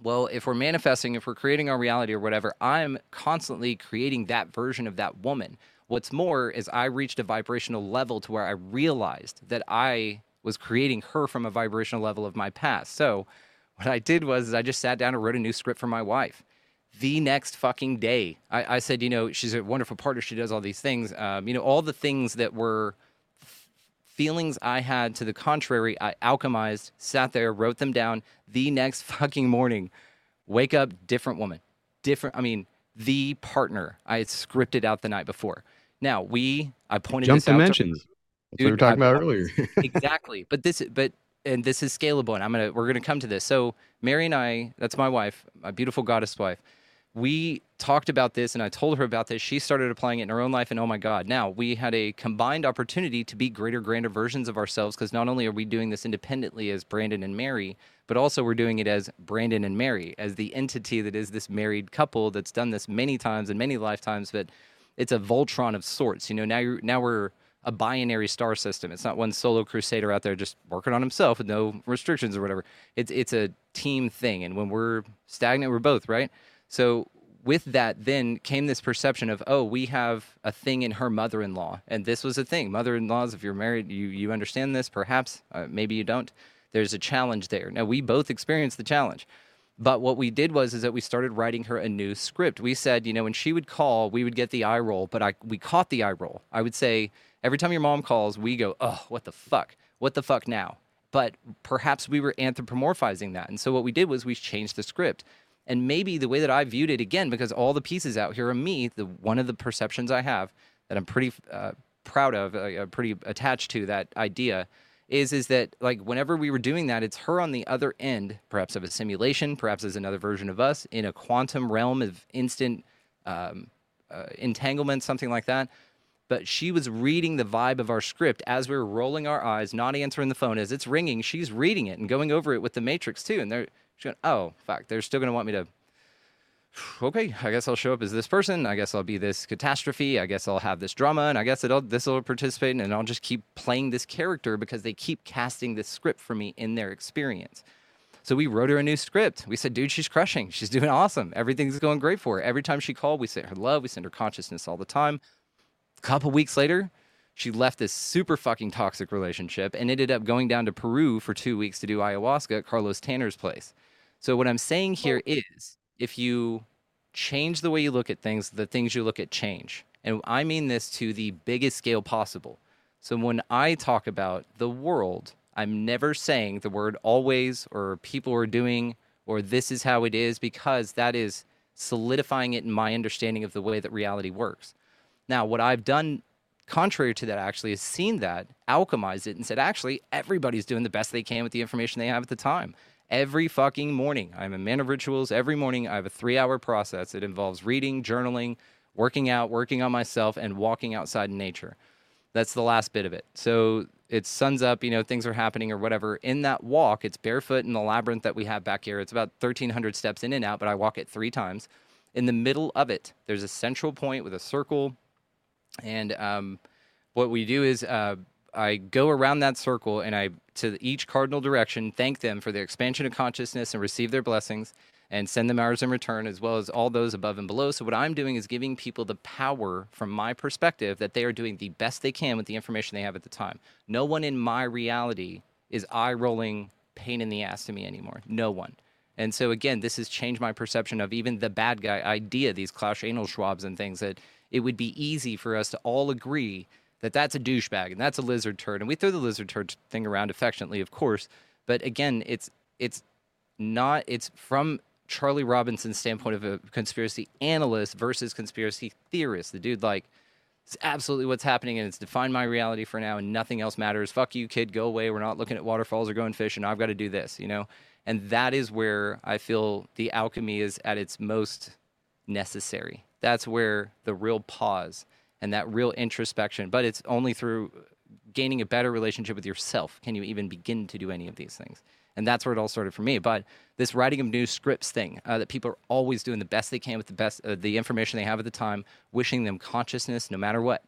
well, if we're manifesting, if we're creating our reality or whatever, I'm constantly creating that version of that woman. What's more is I reached a vibrational level to where I realized that I was creating her from a vibrational level of my past. So what I did was I just sat down and wrote a new script for my wife. The next fucking day, I, I said, you know, she's a wonderful partner. She does all these things. Um, you know, all the things that were feelings I had to the contrary, I alchemized, sat there, wrote them down. The next [laughs] fucking morning, wake up, different woman, different. I mean, the partner I had scripted out the night before. Now we, I pointed Jump this out to- what we were talking about earlier. exactly. But this, but and this is scalable, and I'm gonna we're gonna come to this. So Mary and I, that's my wife, my beautiful goddess wife. We talked about this, and I told her about this. She started applying it in her own life, and oh my god! Now we had a combined opportunity to be greater, grander versions of ourselves. Because not only are we doing this independently as Brandon and Mary, but also we're doing it as Brandon and Mary, as the entity that is this married couple that's done this many times in many lifetimes. But it's a Voltron of sorts. You know, now you're now we're a binary star system. It's not one solo crusader out there just working on himself with no restrictions or whatever. It's it's a team thing. And when we're stagnant, we're both, right? So with that then came this perception of, oh, we have a thing in her mother-in-law. And this was a thing. Mother-in-laws, if you're married, you you understand this, perhaps, uh, maybe you don't. There's a challenge there. Now we both experienced the challenge. But what we did was is that we started writing her a new script. We said, you know, when she would call, we would get the eye roll, but I we caught the eye roll. I would say every time your mom calls, we go, "Oh, what the fuck? What the fuck now?" But perhaps we were anthropomorphizing that. And so what we did was we changed the script. And maybe the way that I viewed it again because all the pieces out here are me, the one of the perceptions I have that I'm pretty uh, proud of, uh, pretty attached to that idea is is that like whenever we were doing that it's her on the other end perhaps of a simulation perhaps as another version of us in a quantum realm of instant um, uh, entanglement something like that but she was reading the vibe of our script as we were rolling our eyes not answering the phone as it's ringing she's reading it and going over it with the matrix too and they're she's going oh fuck they're still going to want me to [sighs] okay, I guess I'll show up as this person. I guess I'll be this catastrophe. I guess I'll have this drama, and I guess it'll this will participate, and I'll just keep playing this character because they keep casting this script for me in their experience. So we wrote her a new script. We said, dude, she's crushing. She's doing awesome. Everything's going great for her. Every time she called, we sent her love. We send her consciousness all the time. A couple weeks later, she left this super fucking toxic relationship and ended up going down to Peru for two weeks to do ayahuasca at Carlos Tanner's place. So what I'm saying here oh. is if you change the way you look at things, the things you look at change. And I mean this to the biggest scale possible. So when I talk about the world, I'm never saying the word always or people are doing or this is how it is because that is solidifying it in my understanding of the way that reality works. Now, what I've done contrary to that actually is seen that, alchemized it, and said, actually, everybody's doing the best they can with the information they have at the time. Every fucking morning, I'm a man of rituals. Every morning, I have a three hour process. It involves reading, journaling, working out, working on myself, and walking outside in nature. That's the last bit of it. So it's sun's up, you know, things are happening or whatever. In that walk, it's barefoot in the labyrinth that we have back here. It's about 1,300 steps in and out, but I walk it three times. In the middle of it, there's a central point with a circle. And um, what we do is uh, I go around that circle and I, to each cardinal direction, thank them for their expansion of consciousness and receive their blessings and send them ours in return, as well as all those above and below. So, what I'm doing is giving people the power from my perspective that they are doing the best they can with the information they have at the time. No one in my reality is eye rolling pain in the ass to me anymore. No one. And so, again, this has changed my perception of even the bad guy idea, these Klaus Anal Schwabs and things, that it would be easy for us to all agree that that's a douchebag and that's a lizard turd. And we throw the lizard turd thing around affectionately, of course. But again, it's it's not it's from Charlie Robinson's standpoint of a conspiracy analyst versus conspiracy theorist. The dude like It's absolutely what's happening, and it's defined my reality for now, and nothing else matters. Fuck you, kid. Go away. We're not looking at waterfalls or going fishing. I've got to do this, you know? And that is where I feel the alchemy is at its most necessary. That's where the real pause and that real introspection, but it's only through gaining a better relationship with yourself can you even begin to do any of these things. And that's where it all started for me. But this writing of new scripts thing uh, that people are always doing the best they can with the best uh, the information they have at the time, wishing them consciousness no matter what.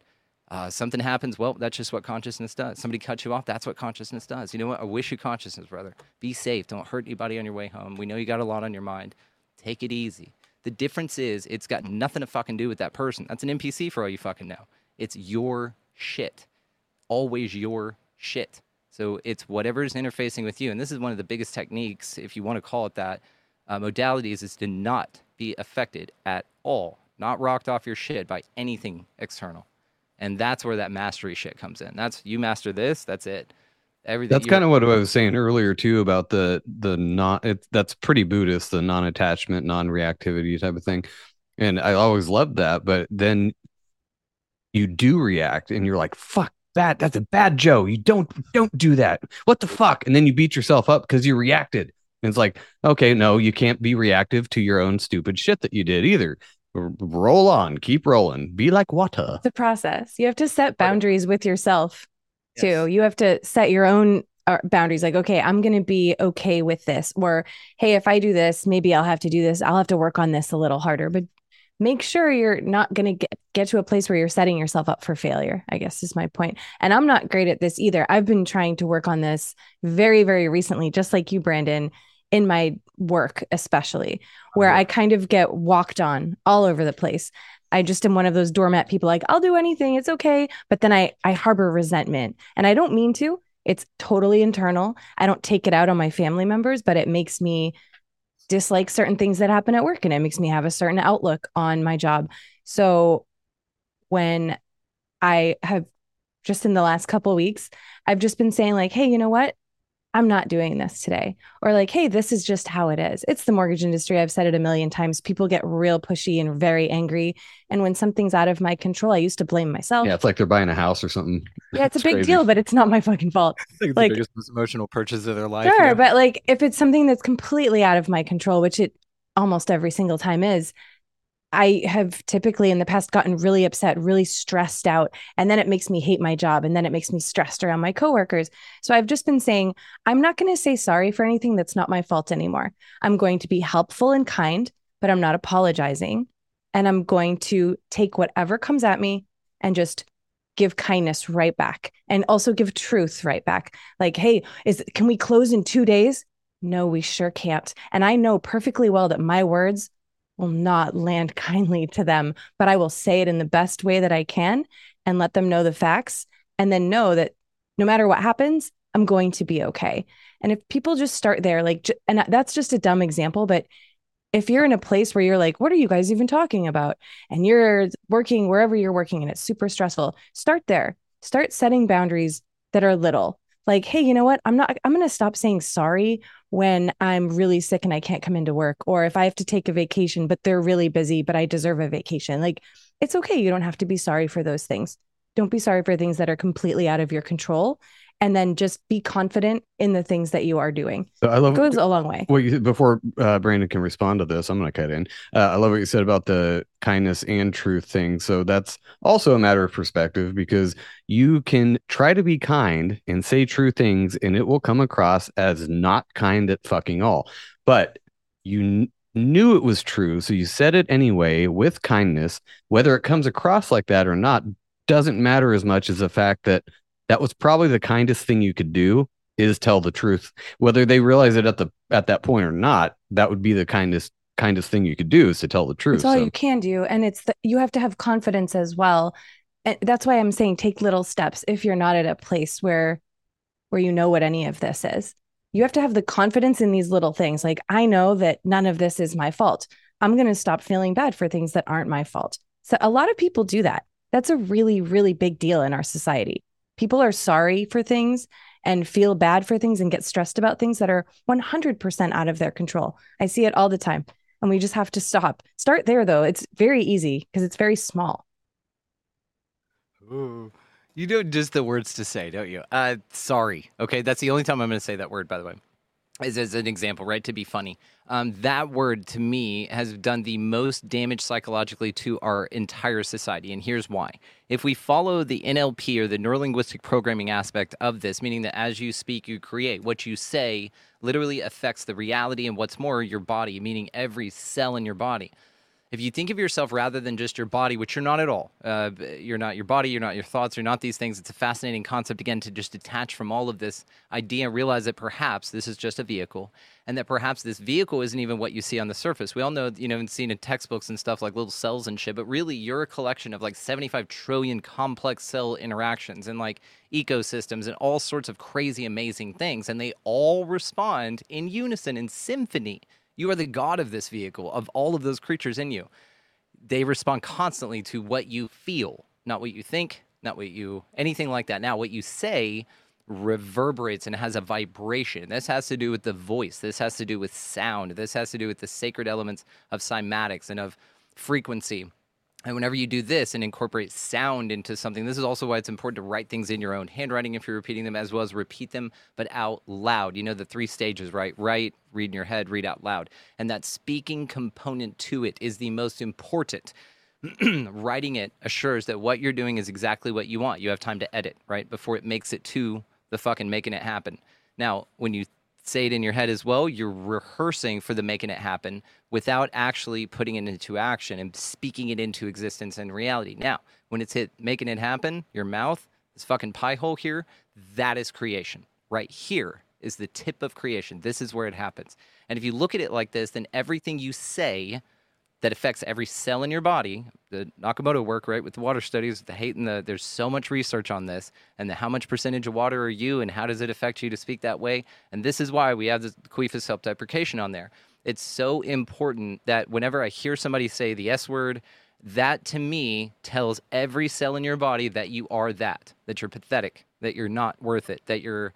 Uh, something happens, well, that's just what consciousness does. Somebody cuts you off, that's what consciousness does. You know what? I wish you consciousness, brother. Be safe. Don't hurt anybody on your way home. We know you got a lot on your mind. Take it easy. The difference is it's got nothing to fucking do with that person. That's an NPC for all you fucking know. It's your shit. Always your shit. So it's whatever's interfacing with you. And this is one of the biggest techniques, if you want to call it that, uh, modalities is to not be affected at all, not rocked off your shit by anything external. And that's where that mastery shit comes in. That's you master this, that's it. Everything. That's kind of what I was saying earlier too about the the non. It, that's pretty Buddhist, the non-attachment, non-reactivity type of thing, and I always loved that. But then you do react, and you're like, "Fuck that! That's a bad Joe. You don't don't do that. What the fuck?" And then you beat yourself up because you reacted. And it's like, okay, no, you can't be reactive to your own stupid shit that you did either. R- roll on, keep rolling, be like water. The process. You have to set boundaries with yourself too. Yes. You have to set your own uh, boundaries like, okay, I'm going to be okay with this. Or, hey, if I do this, maybe I'll have to do this. I'll have to work on this a little harder. But make sure you're not going to get, get to a place where you're setting yourself up for failure, I guess is my point. And I'm not great at this either. I've been trying to work on this very, very recently, just like you, Brandon, in my work, especially, where I kind of get walked on all over the place. I just am one of those doormat people like I'll do anything, it's okay, but then I I harbor resentment and I don't mean to. It's totally internal. I don't take it out on my family members, but it makes me dislike certain things that happen at work and it makes me have a certain outlook on my job. So when I have just in the last couple weeks, I've just been saying like, "Hey, you know what? I'm not doing this today. Or like, hey, this is just how it is. It's the mortgage industry. I've said it a million times. People get real pushy and very angry. And when something's out of my control, I used to blame myself. Yeah, it's like they're buying a house or something. [laughs] Yeah, it's a big crazy. deal, but it's not my fucking fault. [laughs] It's like- the biggest, most emotional purchase of their life. Sure, know? but like if it's something that's completely out of my control, which it almost every single time is, I have typically in the past gotten really upset, really stressed out, and then it makes me hate my job and then it makes me stressed around my coworkers. So I've just been saying, I'm not going to say sorry for anything that's not my fault anymore. I'm going to be helpful and kind, but I'm not apologizing. And I'm going to take whatever comes at me and just give kindness right back and also give truth right back. Like, hey, is can we close in 2 days? No, we sure can't. And I know perfectly well that my words will not land [laughs] kindly to them, but I will say it in the best way that I can and let them know the facts and then know that no matter what happens, I'm going to be okay. And if people just start there, like, and that's just a dumb example, but if you're in a place where you're like, what are you guys even talking about? And you're working wherever you're working and it's super stressful, start there. Start setting boundaries that are little. Like, hey, you know what? I'm not, I'm going to stop saying sorry when I'm really sick and I can't come into work, or if I have to take a vacation, but they're really busy, but I deserve a vacation. Like, it's okay. You don't have to be sorry for those things. Don't be sorry for things that are completely out of your control. And then just be confident in the things that you are doing. So I love It goes a long way. Well, you, before uh, Brandon can respond to this, I'm going to cut in. Uh, I love what you said about the kindness and truth thing. So that's also a matter of perspective because you can try to be kind and say true things, and it will come across as not kind at fucking all. But you kn- knew it was true, so you said it anyway with kindness. Whether it comes across like that or not doesn't matter as much as the fact that that was probably the kindest thing you could do is tell the truth whether they realize it at the at that point or not that would be the kindest kindest thing you could do is to tell the truth It's all so. you can do. And it's the, you have to have confidence as well. And that's why I'm saying take little steps if you're not at a place where where you know what any of this is. You have to have the confidence in these little things. Like I know that none of this is my fault. I'm going to stop feeling bad for things that aren't my fault. So a lot of people do that. That's a really really big deal in our society. People are sorry for things and feel bad for things and get stressed about things that are 100% out of their control. I see it all the time and we just have to stop. Start there though. It's very easy because it's very small. You know just the words to say, don't you? Uh, sorry. Okay, that's the only time I'm going to say that word, by the way. Is as an example, right? To be funny. Um, that word to me has done the most damage psychologically to our entire society, and here's why. If we follow the NLP or the neurolinguistic programming aspect of this, meaning that as you speak, you create, what you say literally affects the reality and what's more, your body, meaning every cell in your body if you think of yourself rather than just your body, which you're not at all, uh, you're not your body, you're not your thoughts, you're not these things. It's a fascinating concept, again, to just detach from all of this idea and realize that perhaps this is just a vehicle and that perhaps this vehicle isn't even what you see on the surface. We all know, you know, and seen in textbooks and stuff like little cells and shit, but really you're a collection of like 75 trillion complex cell interactions and like ecosystems and all sorts of crazy, amazing things. And they all respond in unison, in symphony you are the god of this vehicle, of all of those creatures in you. They respond constantly to what you feel, not what you think, not what you anything like that. Now, what you say reverberates and has a vibration. This has to do with the voice. This has to do with sound. This has to do with the sacred elements of cymatics and of frequency. And whenever you do this and incorporate sound into something, this is also why it's important to write things in your own handwriting if you're repeating them, as well as repeat them, but out loud. You know, the three stages, right? Write, read in your head, read out loud. And that speaking component to it is the most important. [clears throat] Writing it assures that what you're doing is exactly what you want. You have time to edit, right? Before it makes it to the fucking making it happen. Now, when you say it in your head as well, you're rehearsing for the making it happen without actually putting it into action and speaking it into existence and reality. Now, when it's hit making it happen, your mouth, this fucking pie hole here, that is creation. Right here is the tip of creation. This is where it happens. And if you look at it like this, then everything you say that affects every cell in your body. The Nakamoto work, right, with the water studies, the hate and the there's so much research on this and the how much percentage of water are you and how does it affect you to speak that way? And this is why we have the queef of self-deprecation on there. It's so important that whenever I hear somebody say the S word, that to me tells every cell in your body that you are that, that you're pathetic, that you're not worth it, that you're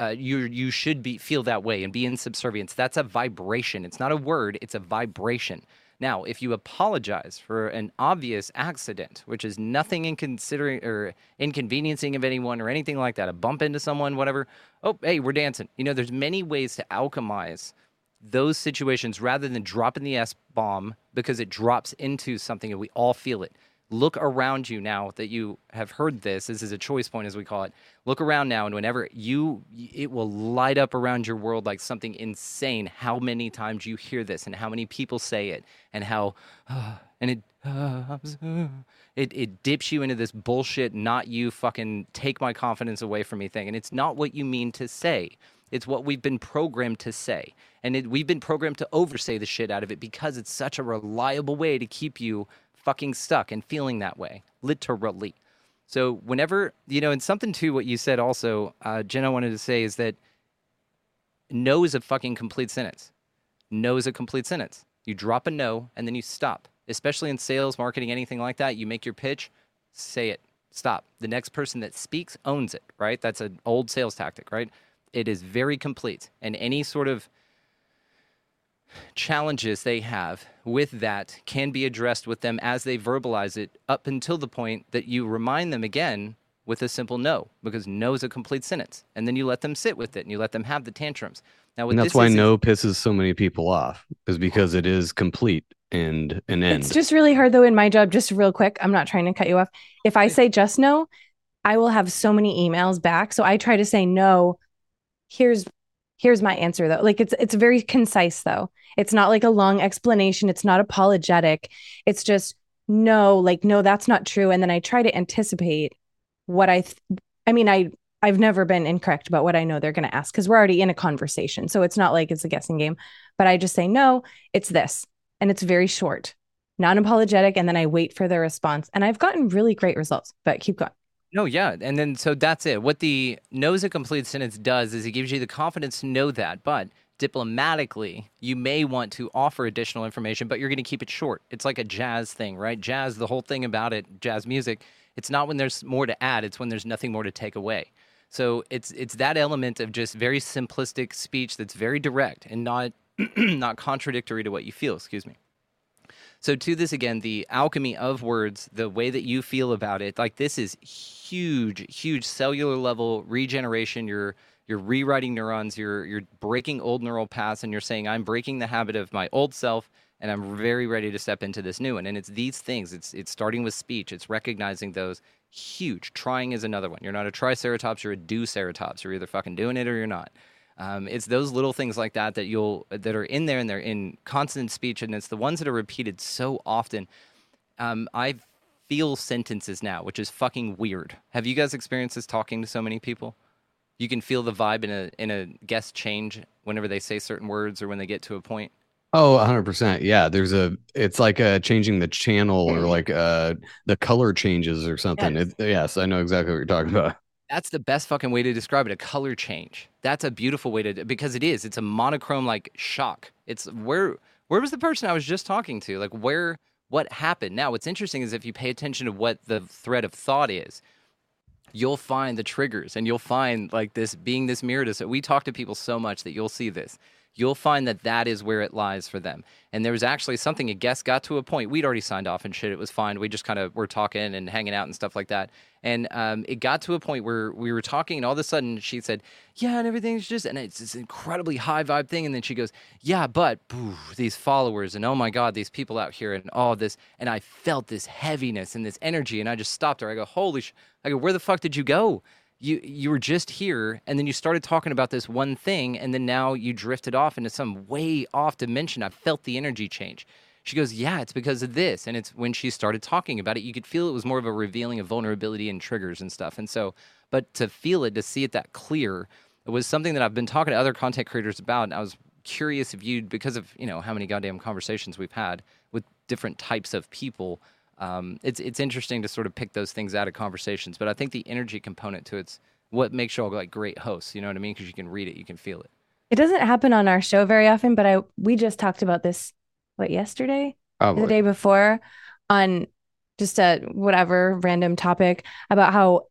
uh, you you should be feel that way and be in subservience. That's a vibration. It's not a word. It's a vibration. Now, if you apologize for an obvious accident, which is nothing in considering or inconveniencing of anyone or anything like that, a bump into someone, whatever, oh, hey, we're dancing. You know, there's many ways to alchemize those situations rather than dropping the S bomb because it drops into something and we all feel it look around you now that you have heard this. This is a choice point as we call it. Look around now and whenever you it will light up around your world like something insane. How many times you hear this and how many people say it and how uh, [sighs] and it uh, [sighs] it it dips you into this bullshit not you fucking take my confidence away from me thing. And it's not what you mean to say. It's what we've been programmed to say. And it, we've been programmed to oversay the shit out of it because it's such a reliable way to keep you fucking stuck and feeling that way, literally. So whenever you know, and something to what you said also, uh, Jen, I wanted to say is that no is a fucking complete sentence. No is a complete sentence. You drop a no and then you stop. Especially in sales, marketing, anything like that, you make your pitch, say it, stop. The next person that speaks owns it, right? That's an old sales tactic, right? It is very complete. And any sort of challenges they have with that can be addressed with them as they verbalize it up until the point that you remind them again with a simple no because no is a complete sentence and then you let them sit with it and you let them have the tantrums now And that's this why is- no pisses so many people off, is because it is complete and an end. It's just really hard though in my job, just real quick. I'm not trying to cut you off. If I say just no, I will have so many emails back. So I try to say no. Here's here's my answer though. Like it's it's very concise though. It's not like a long explanation. It's not apologetic. It's just no, like no, that's not true. And then I try to anticipate what I th- I mean, I I've never been incorrect about what I know they're going to ask because we're already in a conversation. So it's not like it's a guessing game, but I just say, no, it's this. And it's very short, non apologetic. And then I wait for their response. And I've gotten really great results, but keep going. No, yeah. And then so that's it. What the knows a complete sentence does is it gives you the confidence to know that. But diplomatically, you may want to offer additional information, but you're going to keep it short. It's like a jazz thing, right? Jazz, the whole thing about it, jazz music, it's not when there's more to add, it's when there's nothing more to take away. So it's it's that element of just very simplistic speech that's very direct and not [clears throat] not contradictory to what you feel, excuse me. So to this again, the alchemy of words, the way that you feel about it, like this is huge, huge cellular level regeneration. You're you're rewriting neurons. You're you're breaking old neural paths, and you're saying I'm breaking the habit of my old self, and I'm very ready to step into this new one. And it's these things. It's it's starting with speech. It's recognizing those. Huge. Trying is another one. You're not a triceratops. You're a do-ceratops. You're either fucking doing it or you're not. Um, it's those little things like that that you'll that are in there and they're in constant speech, and it's the ones that are repeated so often. Um, I feel sentences now, which is fucking weird. Have you guys experienced this talking to so many people? You can feel the vibe in a in a guest change whenever they say certain words or when they get to a point. Oh, 100%. Yeah, there's a it's like uh changing the channel or like uh the color changes or something. Yes. It, yes, I know exactly what you're talking about. That's the best fucking way to describe it. A color change. That's a beautiful way to because it is. It's a monochrome like shock. It's where where was the person I was just talking to? Like where what happened? Now what's interesting is if you pay attention to what the thread of thought is, you'll find the triggers and you'll find like this being this mirror to so we talk to people so much that you'll see this you'll find that that is where it lies for them. And there was actually something a guest got to a point we'd already signed off and shit it was fine we just kind of were talking and hanging out and stuff like that. And um, it got to a point where we were talking and all of a sudden she said yeah and everything's just and it's this incredibly high vibe thing and then she goes yeah but boo, these followers and oh my god these people out here and all this and i felt this heaviness and this energy and i just stopped her. I go holy sh-. i go where the fuck did you go you you were just here and then you started talking about this one thing and then now you drifted off into some way off dimension. I felt the energy change. She goes yeah it's because of this. And it's when she started talking about it you could feel it was more of a revealing of vulnerability and triggers and stuff. And so but to feel it to see it that clear it was something that i've been talking to other content creators about and i was curious if you because of you know how many goddamn conversations we've had with different types of people um, it's it's interesting to sort of pick those things out of conversations. But I think the energy component to it's what makes you all like great hosts. You know what I mean? Because you can read it, you can feel it. It doesn't happen on our show very often, but I we just talked about this what yesterday, or the day before, on just a whatever random topic about how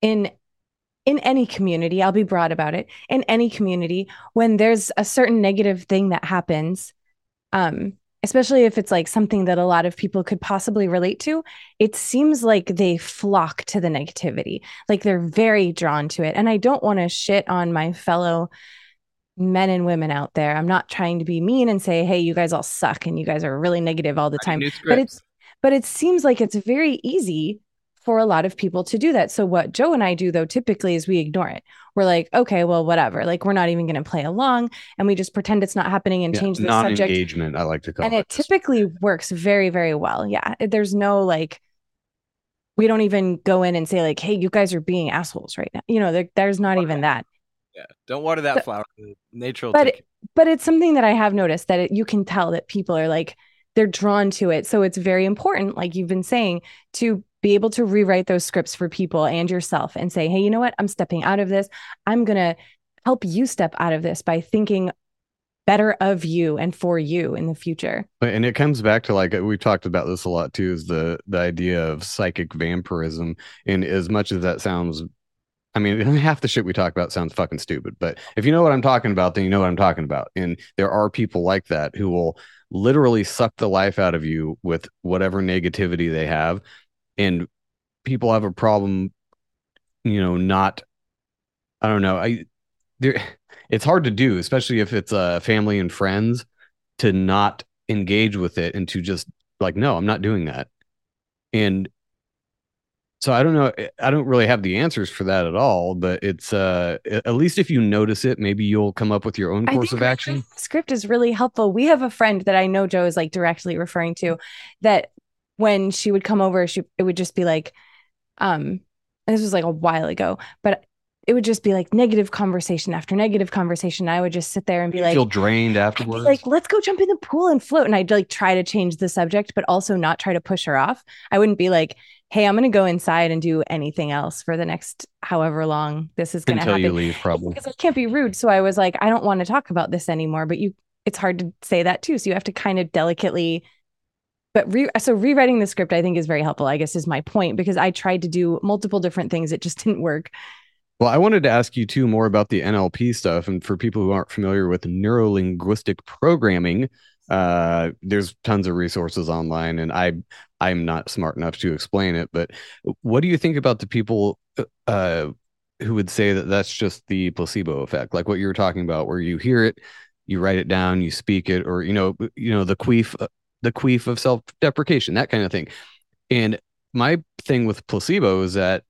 in in any community, I'll be broad about it. In any community, when there's a certain negative thing that happens, um, especially if it's like something that a lot of people could possibly relate to, it seems like they flock to the negativity. Like they're very drawn to it. And I don't want to shit on my fellow men and women out there. I'm not trying to be mean and say, hey, you guys all suck and you guys are really negative all the time. But it's but it seems like it's very easy for a lot of people to do that. So what Joe and I do though typically is we ignore it. We're like, okay, well, whatever. Like we're not even going to play along and we just pretend it's not happening and Yeah, change the subject. non-engagement, I like to call And it. it typically works very, very well. Yeah. There's no like we don't even go in and say like, hey, you guys are being assholes right now. You know, there, there's not even that. yeah, don't water that But- flower. Nature will but it, but it's something that I have noticed that it, you can tell that people are like they're drawn to it. So it's very important, like you've been saying, to be able to rewrite those scripts for people and yourself and say, hey, you know what? I'm stepping out of this. I'm gonna help you step out of this by thinking better of you and for you in the future. And it comes back to like uh, we've talked about this a lot too, is the the idea of psychic vampirism. And as much as that sounds, I mean, [laughs] half the shit we talk about sounds fucking stupid. But if you know what I'm talking about, then you know what I'm talking about. And there are people like that who will literally suck the life out of you with whatever negativity they have. And people have a problem, you know, not. I don't know. I there. It's hard to do, especially if it's uh, family and friends, to not engage with it and to just like no i'm not doing that and so i don't know i don't really have the answers for that at all but it's uh at least if you notice it maybe you'll come up with your own course of action Script is really helpful. We have a friend that I know Joe is like directly referring to that when she would come over, she it would just be like, um, and this was like a while ago, but it would just be like negative conversation after negative conversation. I would just sit there and be you like, feel drained afterwards like, let's go jump in the pool and float. And I'd like try to change the subject, but also not try to push her off. I wouldn't be like, hey, I'm going to go inside and do anything else for the next however long this is going to until happen you leave probably because I can't be rude. So I was like, I don't want to talk about this anymore. But you, it's hard to say that too. So you have to kind of delicately. But re- so rewriting the script, I think, is very helpful. I guess is my point because I tried to do multiple different things. It just [laughs] didn't work. well i wanted to ask you too more about the nlp stuff and for people who aren't familiar with neuro linguistic programming Uh, there's tons of resources online, and I I'm not smart enough to explain it. But what do you think about the people uh, who would say that that's just the placebo effect, like what you were talking about, where you hear it, you write it down, you speak it, or you know, you know, the queef, the queef of self-deprecation, that kind of thing. And my thing with placebo is that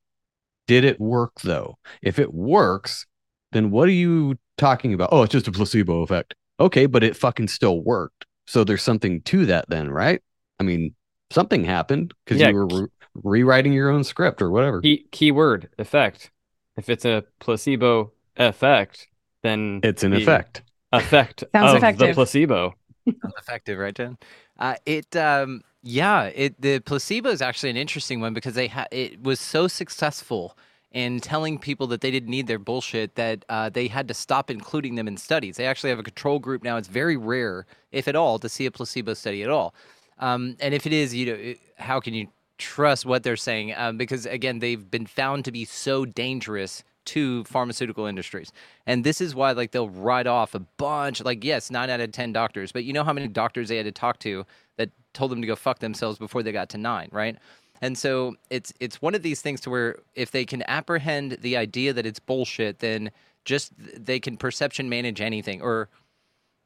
did it work though? If it works, then what are you talking about? Oh, it's just a placebo effect. Okay, but it fucking still worked. So there's something to that then, right? I mean, something happened because Yeah, you were re- rewriting your own script or whatever. Key word effect. If it's a placebo effect, then It's an the effect. Effect Sounds of the placebo. [laughs] Sounds effective, right, Jen? Uh, it, um, yeah, it the placebo is actually an interesting one because they ha- it was so successful in telling people that they didn't need their bullshit that uh, they had to stop including them in studies. They actually have a control group now. It's very rare, if at all, to see a placebo study at all. Um, and if it is, you know, it- how can you trust what they're saying? Um, because again, they've been found to be so dangerous to pharmaceutical industries. And this is why like they'll write off a bunch like yes, 9 out of 10 doctors, but you know how many doctors they had to talk to that told them to go fuck themselves before they got to 9, right? And so it's it's one of these things to where if they can apprehend the idea that it's bullshit, then just they can perception manage anything or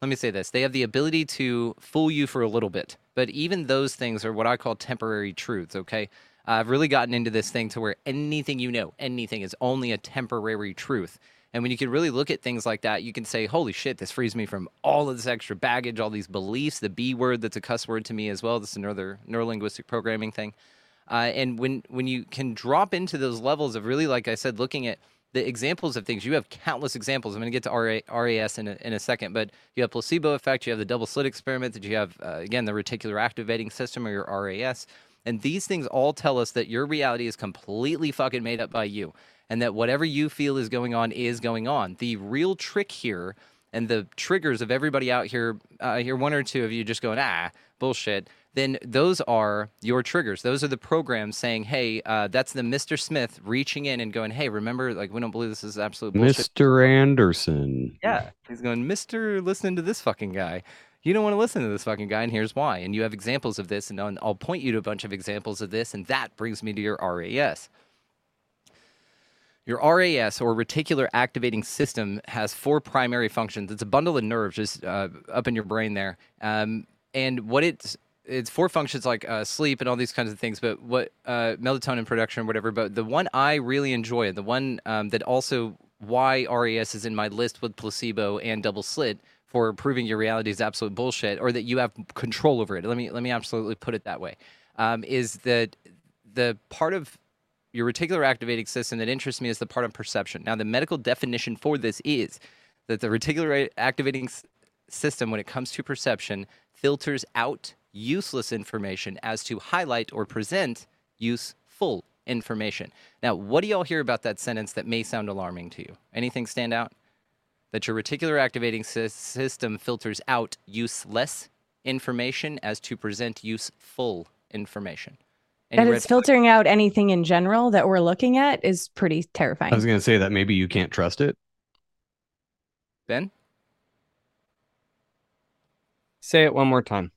let me say this they have the ability to fool you for a little bit but even those things are what i call temporary truths okay i've really gotten into this thing to where anything you know anything is only a temporary truth. And when you can really look at things like that you can say holy shit this frees me from all of this extra baggage all these beliefs the b word that's a cuss word to me as well this is another neurolinguistic programming thing. Uh, and when when you can drop into those levels of really, like I said, looking at the examples of things, you have countless examples. I'm going to get to RA, RAS in a, in a second, but you have placebo effect, you have the double slit experiment, that you have uh, again the reticular activating system or your RAS, and these things all tell us that your reality is completely fucking made up by you, and that whatever you feel is going on is going on. The real trick here and the triggers of everybody out here, uh, I hear one or two of you just going, ah, bullshit, then those are your triggers. Those are the programs saying, hey, uh, that's the Mr. Smith reaching in and going, hey, remember, like, we don't believe this is absolute bullshit. Mr. Anderson. Yeah. He's going, Mr. Listen to this fucking guy. You don't want to listen to this fucking guy, and here's why. And you have examples of this, and I'll- point you to a bunch of examples of this, and that brings me to your RAS. Your RAS or reticular activating system has four primary functions. It's a bundle of nerves just uh, up in your brain there. Um, and what it's it's four functions like uh, sleep and all these kinds of things, but what uh, melatonin production, whatever. But the one I really enjoy, the one um, that also why RAS is in my list with placebo and double slit for proving your reality is absolute bullshit, or that you have control over it. Let me let me absolutely put it that way. Um, is that the part of your reticular activating system that interests me is the part of perception. Now, the medical definition for this is that the reticular activating system, when it comes to perception, filters out useless information as to highlight or present useful information. Now, what do y'all hear about that sentence that may sound alarming to you? Anything stand out? That your reticular activating sys- system filters out useless information as to present useful information. That it's filtering out anything in general that we're looking at is pretty terrifying. I was going to say that maybe you can't trust it. Ben? Say it one more time.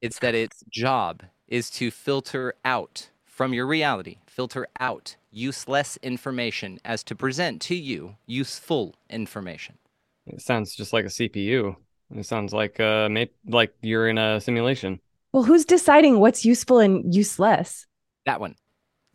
It's that its job is to filter out from your reality, filter out useless information as to present to you useful information. It sounds just like a CPU. It sounds like uh, may- like you're in a simulation. well, who's deciding what's useful and useless? That one.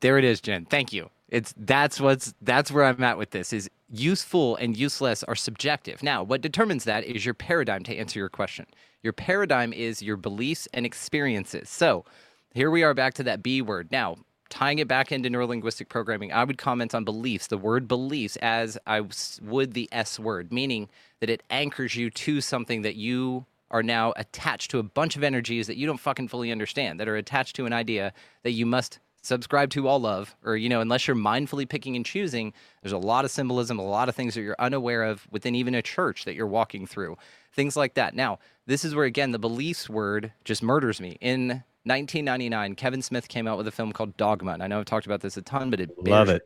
There it is, Jen. Thank you. It's that's what's that's where I'm at with this is useful and useless are subjective. Now, what determines that is your paradigm to answer your question. Your paradigm is your beliefs and experiences. So, here we are back to that B word. Now, tying it back into neurolinguistic programming, I would comment on beliefs, the word beliefs, as I would the S word, meaning that it anchors you to something that you are now attached to a bunch of energies that you don't fucking fully understand, that are attached to an idea that you must subscribe to all of, or, you know, unless you're mindfully picking and choosing, there's a lot of symbolism, a lot of things that you're unaware of within even a church that you're walking through, things like that. Now, this is where, again, the beliefs word just murders me. In 1999, Kevin Smith came out with a film called Dogma. And I know I've talked about this a ton, but it Love it.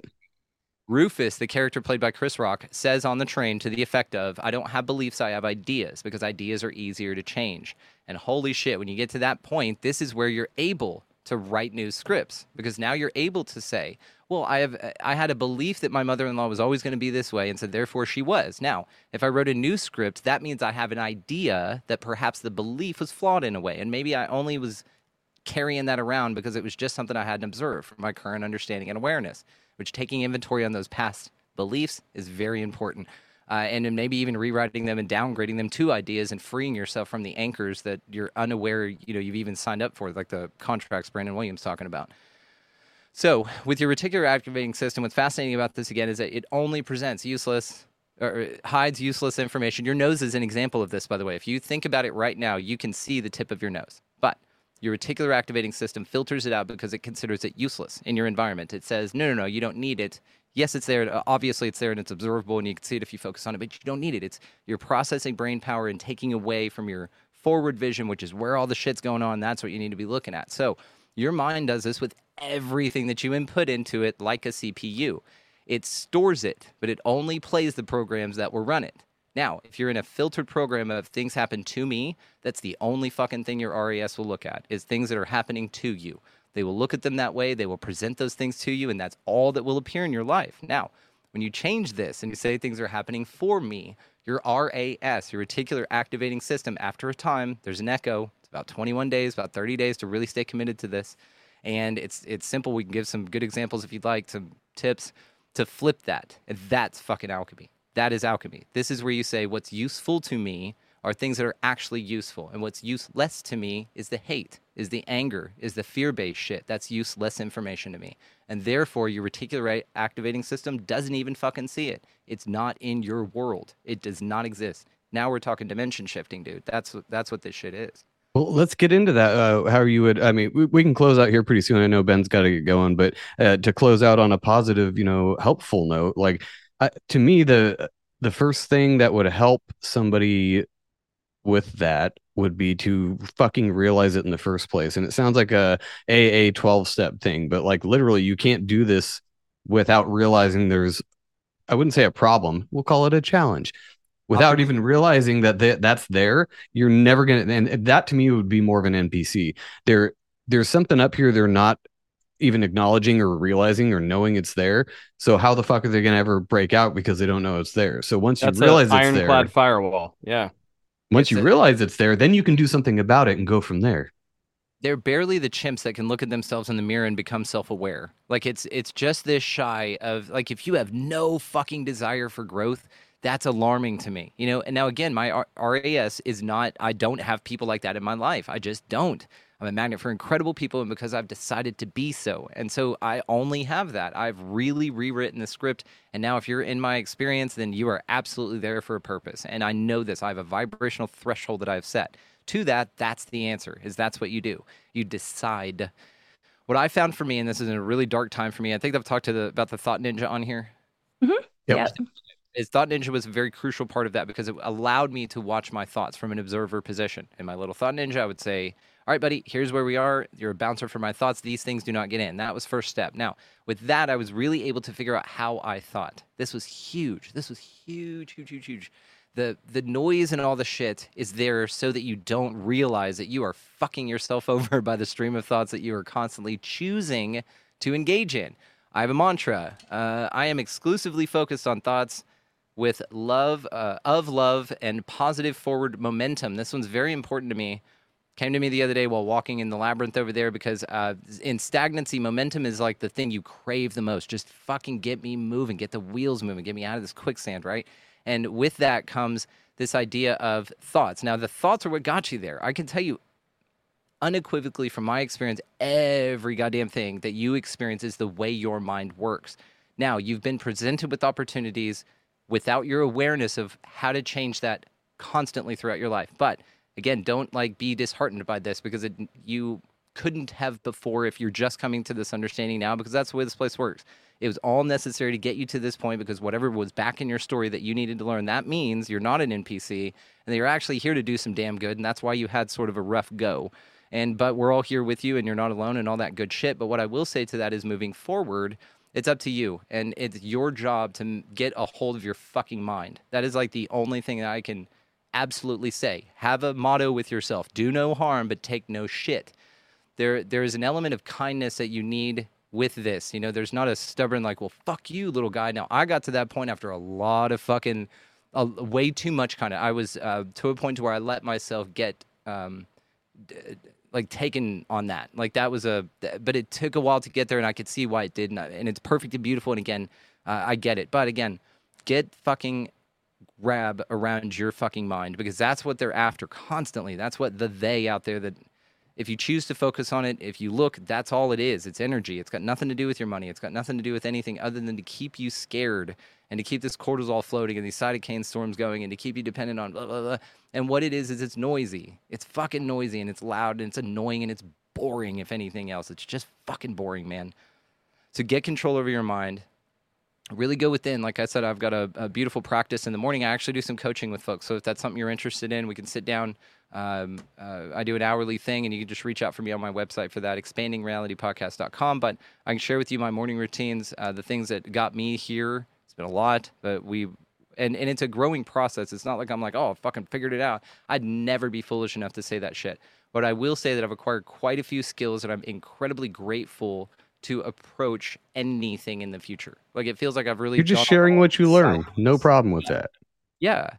Rufus, the character played by Chris Rock, says on the train to the effect of, I don't have beliefs, I have ideas, because ideas are easier to change. And holy shit, when you get to that point, this is where you're able to write new scripts because now you're able to say, well, I have I had a belief that my mother-in-law was always going to be this way and so therefore she was. Now, if I wrote a new script, that means I have an idea that perhaps the belief was flawed in a way and maybe I only was carrying that around because it was just something I hadn't observed from my current understanding and awareness, which taking inventory on those past beliefs is very important. Uh, and then maybe even rewriting them and downgrading them to ideas and freeing yourself from the anchors that you're unaware you know you've even signed up for, like the contracts Brandon Williams talking about. So, with your reticular activating system, what's fascinating about this again is that it only presents useless or hides useless information. Your nose is an example of this, by the way. If you think about it right now, you can see the tip of your nose. Your reticular activating system filters it out because it considers it useless in your environment. It says, no, no, no, you don't need it. Yes, it's there. uh, Obviously, it's there and it's observable and you can see it if you focus on it, but you don't need it. It's you're processing brain power and taking away from your forward vision, which is where all the shit's going on. That's what you need to be looking at. So, your mind does this with everything that you input into it, like a CPU. It stores it, but it only plays the programs that will run it. Now, if you're in a filtered program of things happen to me, that's the only fucking thing your RAS will look at is things that are happening to you. They will look at them that way, they will present those things to you, and that's all that will appear in your life. Now, when you change this and you say things are happening for me, your RAS, your reticular activating system, after a time, there's an echo. It's about 21 days, about 30 days to really stay committed to this. And it's it's simple. We can give some good examples if you'd like, some tips to flip that. And that's fucking alchemy. That is alchemy. This is where you say what's useful to me are things that are actually useful. And what's useless to me is the hate, is the anger, is the fear based shit. That's useless information to me. And therefore, your reticular activating system doesn't even fucking see it. It's not in your world, it does not exist. Now we're talking dimension shifting, dude. That's, that's what this shit is. Well, let's get into that. Uh, how you would, I mean, we, we can close out here pretty soon. I know Ben's got to get going, but uh, to close out on a positive, you know, helpful note, like to me, the the first thing that would help somebody with that would be to fucking realize it in the first place. And it sounds like a AA 12 step thing, but like literally, you can't do this without realizing there's, I wouldn't say a problem. We'll call it a challenge. Without uh-huh. even realizing that th- that's there, you're never gonna. And that to me would be more of an NPC. There, there's something up here they're not even acknowledging or realizing or knowing it's there. So how the fuck are they gonna ever break out because they don't know it's there? So once That's you realize an it's there, ironclad firewall. Yeah. once It's you a- realize it's there, then you can do something about it and go from there. they're barely the chimps that can look at themselves in the mirror and become self-aware. Like it's it's just this shy of like if you have no fucking desire for growth, that's alarming to me. You know, and now again, my R- RAS is not I don't have people like that in my life. I just don't. I'm a magnet for incredible people and because I've decided to be so. And so I only have that. I've really rewritten the script and now if you're in my experience then you are absolutely there for a purpose. And I know this. I have a vibrational threshold that I've set to that, that's the answer. Is that's what you do. You decide. What I found for me, and this is in a really dark time for me, I think I've talked to the about the Thought Ninja on here. Mm-hmm. Yep. Yeah. Is Thought Ninja was a very crucial part of that because it allowed me to watch my thoughts from an observer position. In my little Thought Ninja, I would say, "All right, buddy, here's where we are. You're a bouncer for my thoughts. These things do not get in." That was first step. Now, with that, I was really able to figure out how I thought. This was huge. This was huge, huge, huge, huge the the noise and all the shit is there so that you don't realize that you are fucking yourself [laughs] over by the stream of thoughts that you are constantly choosing to engage in. I have a mantra. Uh, I am exclusively focused on thoughts with love, uh, of love, and positive forward momentum. This one's very important to me. Came to me the other day while walking in the labyrinth over there because uh, in stagnancy, momentum is like the thing you crave the most. Just fucking get me moving, get the wheels moving, get me out of this quicksand, right? And with that comes this idea of thoughts. Now, the thoughts are what got you there. I can tell you unequivocally from my experience, every goddamn thing that you experience is the way your mind works. Now, you've been presented with opportunities without your awareness of how to change that constantly throughout your life. But again, don't like be disheartened by this because it, you couldn't have before if you're just coming to this understanding now because that's the way this place works. It was all necessary to get you to this point because whatever was back in your story that you needed to learn, that means you're not an NPC and you're actually here to do some damn good. And that's why you had sort of a rough go. And but we're all here with you and you're not alone and all that good shit. But what I will say to that is moving forward, It's up to you, and it's your job to get a hold of your fucking mind. That is like the only thing that I can absolutely say. Have a motto with yourself: do no harm, but take no shit. There, there is an element of kindness that you need with this. You know, there's not a stubborn like, well, fuck you, little guy. Now I got to that point after a lot of fucking, uh, way too much kind of. I was uh, to a point where I let myself get. Um, like taken on that. Like that was a, but it took a while to get there, and I could see why it didn't. And it's perfect and beautiful. And again, uh, I get it. But again, get fucking grab around your fucking mind because that's what they're after constantly. That's what the they out there that. If you choose to focus on it, if you look, that's all it is. It's energy. It's got nothing to do with your money. It's got nothing to do with anything other than to keep you scared and to keep this cortisol floating and these cytokine storms going and to keep you dependent on blah, blah, blah. And what it is, is it's noisy. It's fucking noisy and it's loud and it's annoying and it's boring, if anything else. It's just fucking boring, man. So get control over your mind. Really go within. Like I said, I've got a, a beautiful practice in the morning. I actually do some coaching with folks. So if that's something you're interested in, we can sit down. Um, uh, I do an hourly thing, and you can just reach out for me on my website for that, expandingrealitypodcast.com. But I can share with you my morning routines, uh, the things that got me here. It's been a lot, but we and and it's a growing process. It's not like I'm like, oh, I fucking figured it out. I'd never be foolish enough to say that shit. But I will say that I've acquired quite a few skills that I'm incredibly grateful to approach anything in the future. Like it feels like I've really You're just sharing what you learn. No problem with that. Yeah.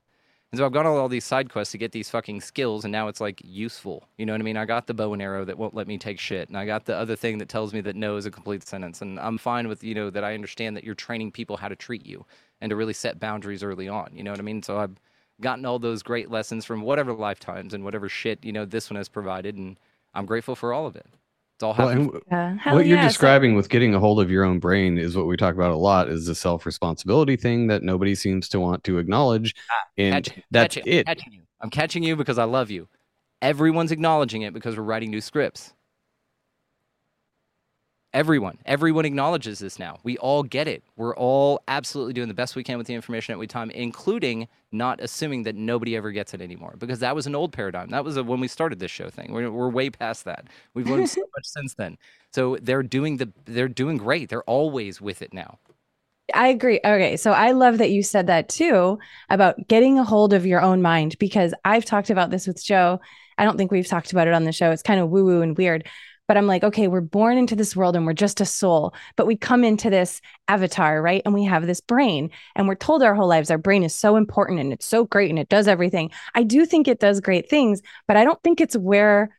And so I've gone on all these side quests to get these fucking skills, and now it's like useful. You know what I mean? I got the bow and arrow that won't let me take shit, and I got the other thing that tells me that no is a complete sentence. And I'm fine with, you know, that I understand that you're training people how to treat you and to really set boundaries early on. You know what I mean? So I've gotten all those great lessons from whatever lifetimes and whatever shit, you know, this one has provided, and I'm grateful for all of it. It's all Well, happened. and Yeah. Hell what you're yeah, so- describing with getting a hold of your own brain is what we talk about a lot is the self responsibility thing that nobody seems to want to acknowledge. Ah, and Catching- that's catching- it. Catching you. I'm catching you because I love you. Everyone's acknowledging it because we're writing new scripts. Everyone, everyone acknowledges this now. We all get it. We're all absolutely doing the best we can with the information at we time, including not assuming that nobody ever gets it anymore, because that was an old paradigm. That was a, when we started this show thing. We're, we're way past that. We've learned so much since then. So they're doing the they're doing great. They're always with it now. I agree. Okay. So I love that you said that too about getting a hold of your own mind because I've talked about this with Joe. I don't think we've talked about it on the show. It's kind of woo woo and weird. But I'm like, okay, we're born into this world and we're just a soul, but we come into this avatar, right? And we have this brain, and we're told our whole lives our brain is so important and it's so great and it does everything. I do think it does great things, but I don't think it's where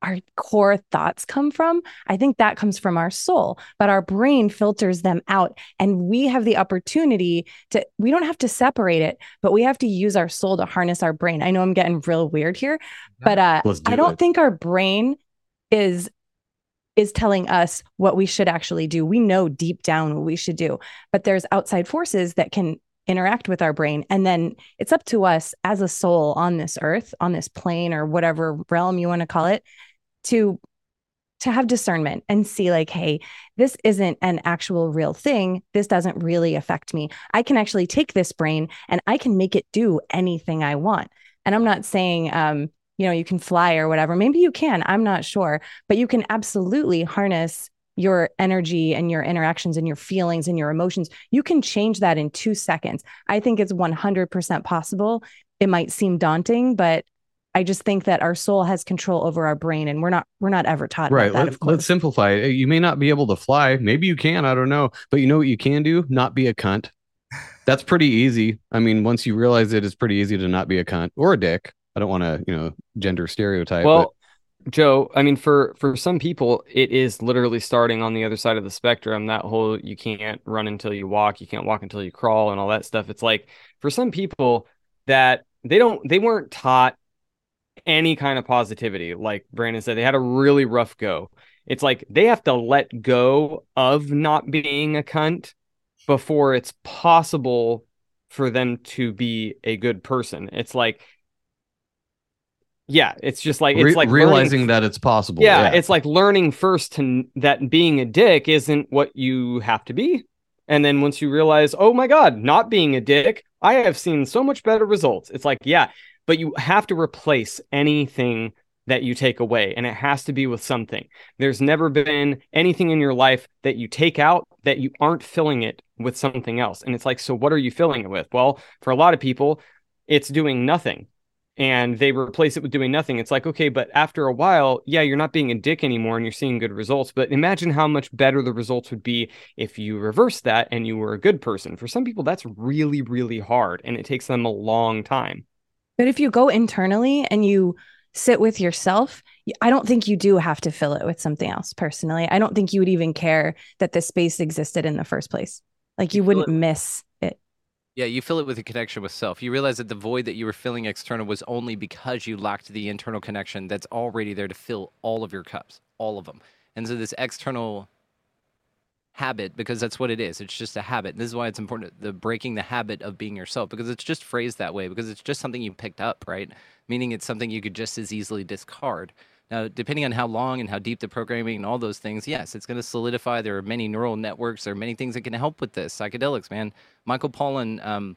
our core thoughts come from. I think that comes from our soul, but our brain filters them out. And we have the opportunity to, we don't have to separate it, but we have to use our soul to harness our brain. I know I'm getting real weird here, but uh, do I don't it. think our brain is is telling us what we should actually do. We know deep down what we should do, but there's outside forces that can interact with our brain. And then it's up to us as a soul on this earth, on this plane or whatever realm you want to call it to to have discernment and see like hey this isn't an actual real thing. This doesn't really affect me. I can actually take this brain and i can make it do anything i want. And i'm not saying um you know you can fly or whatever maybe you can i'm not sure but you can absolutely harness your energy and your interactions and your feelings and your emotions you can change that in 2 seconds i think it's 100% possible it might seem daunting but I just think that our soul has control over our brain, and we're not we're not ever taught Right. that. Let, Of course, let's simplify it. You may not be able to fly. Maybe you can. I don't know. But you know what you can do? Not be a cunt. [laughs] That's pretty easy. I mean, once you realize it, it's pretty easy to not be a cunt or a dick. I don't want to, you know, gender stereotype. Well, Joe, I mean, for for some people, it is literally starting on the other side of the spectrum. That whole you can't run until you walk, you can't walk until you crawl, and all that stuff. It's like for some people that they don't, they weren't taught any kind of positivity. Like Brandon said, they had a really rough go. It's like they have to let go of not being a cunt before it's possible for them to be a good person. It's like, yeah, it's just like it's re- like realizing learning, that it's possible. yeah, it's like learning first to that being a dick isn't what you have to be. And then once you realize, oh my God, not being a dick, I have seen so much better results. It's like, yeah, but you have to replace anything that you take away, and it has to be with something. There's never been anything in your life that you take out that you aren't filling it with something else. And it's like, so what are you filling it with? Well, for a lot of people, it's doing nothing and they replace it with doing nothing. It's like, okay, but after a while, yeah, you're not being a dick anymore and you're seeing good results. But imagine how much better the results would be if you reverse that and you were a good person. For some people, that's really, really hard and it takes them a long time. But if you go internally and you sit with yourself, I don't think you do have to fill it with something else personally. I don't think you would even care that this space existed in the first place. Like you You wouldn't miss it. Yeah, you fill it with a connection with self. You realize that the void that you were filling external was only because you lacked the internal connection that's already there to fill all of your cups, all of them. And so this external habit, because that's what it is, it's just a habit. And this is why it's important the breaking the habit of being yourself, because it's just phrased that way, because it's just something you picked up, right? Meaning it's something you could just as easily discard. Now, depending on how long and how deep the programming and all those things, yes, it's going to solidify. There are many neural networks. There are many things that can help with this. Psychedelics, man. Michael Pollan um,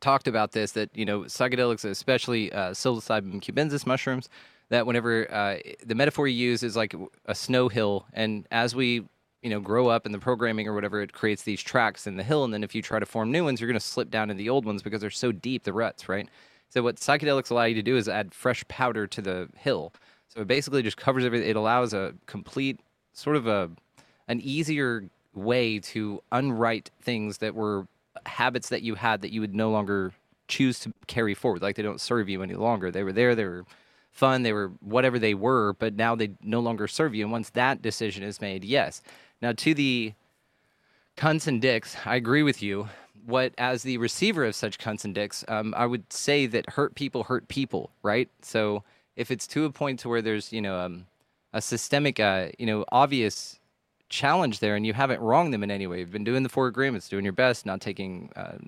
talked about this that you know psychedelics, especially uh, psilocybin cubensis mushrooms, that whenever uh, the metaphor you use is like a snow hill, and as we you know grow up in the programming or whatever, it creates these tracks in the hill, and then if you try to form new ones, you're going to slip down in the old ones because they're so deep, the ruts, right? So what psychedelics allow you to do is add fresh powder to the hill. So it basically just covers everything. It allows a complete sort of a an easier way to unwrite things that were habits that you had that you would no longer choose to carry forward. Like they don't serve you any longer. They were there. They were fun. They were whatever they were, but now they no longer serve you. And once that decision is made, yes. Now to the cunts and dicks, I agree with you. What, as the receiver of such cunts and dicks, um, I would say that hurt people hurt people, right? So if it's to a point to where there's, you know, um, a systemic, uh, you know, obvious challenge there, and you haven't wronged them in any way, you've been doing the four agreements, doing your best, not taking, uh,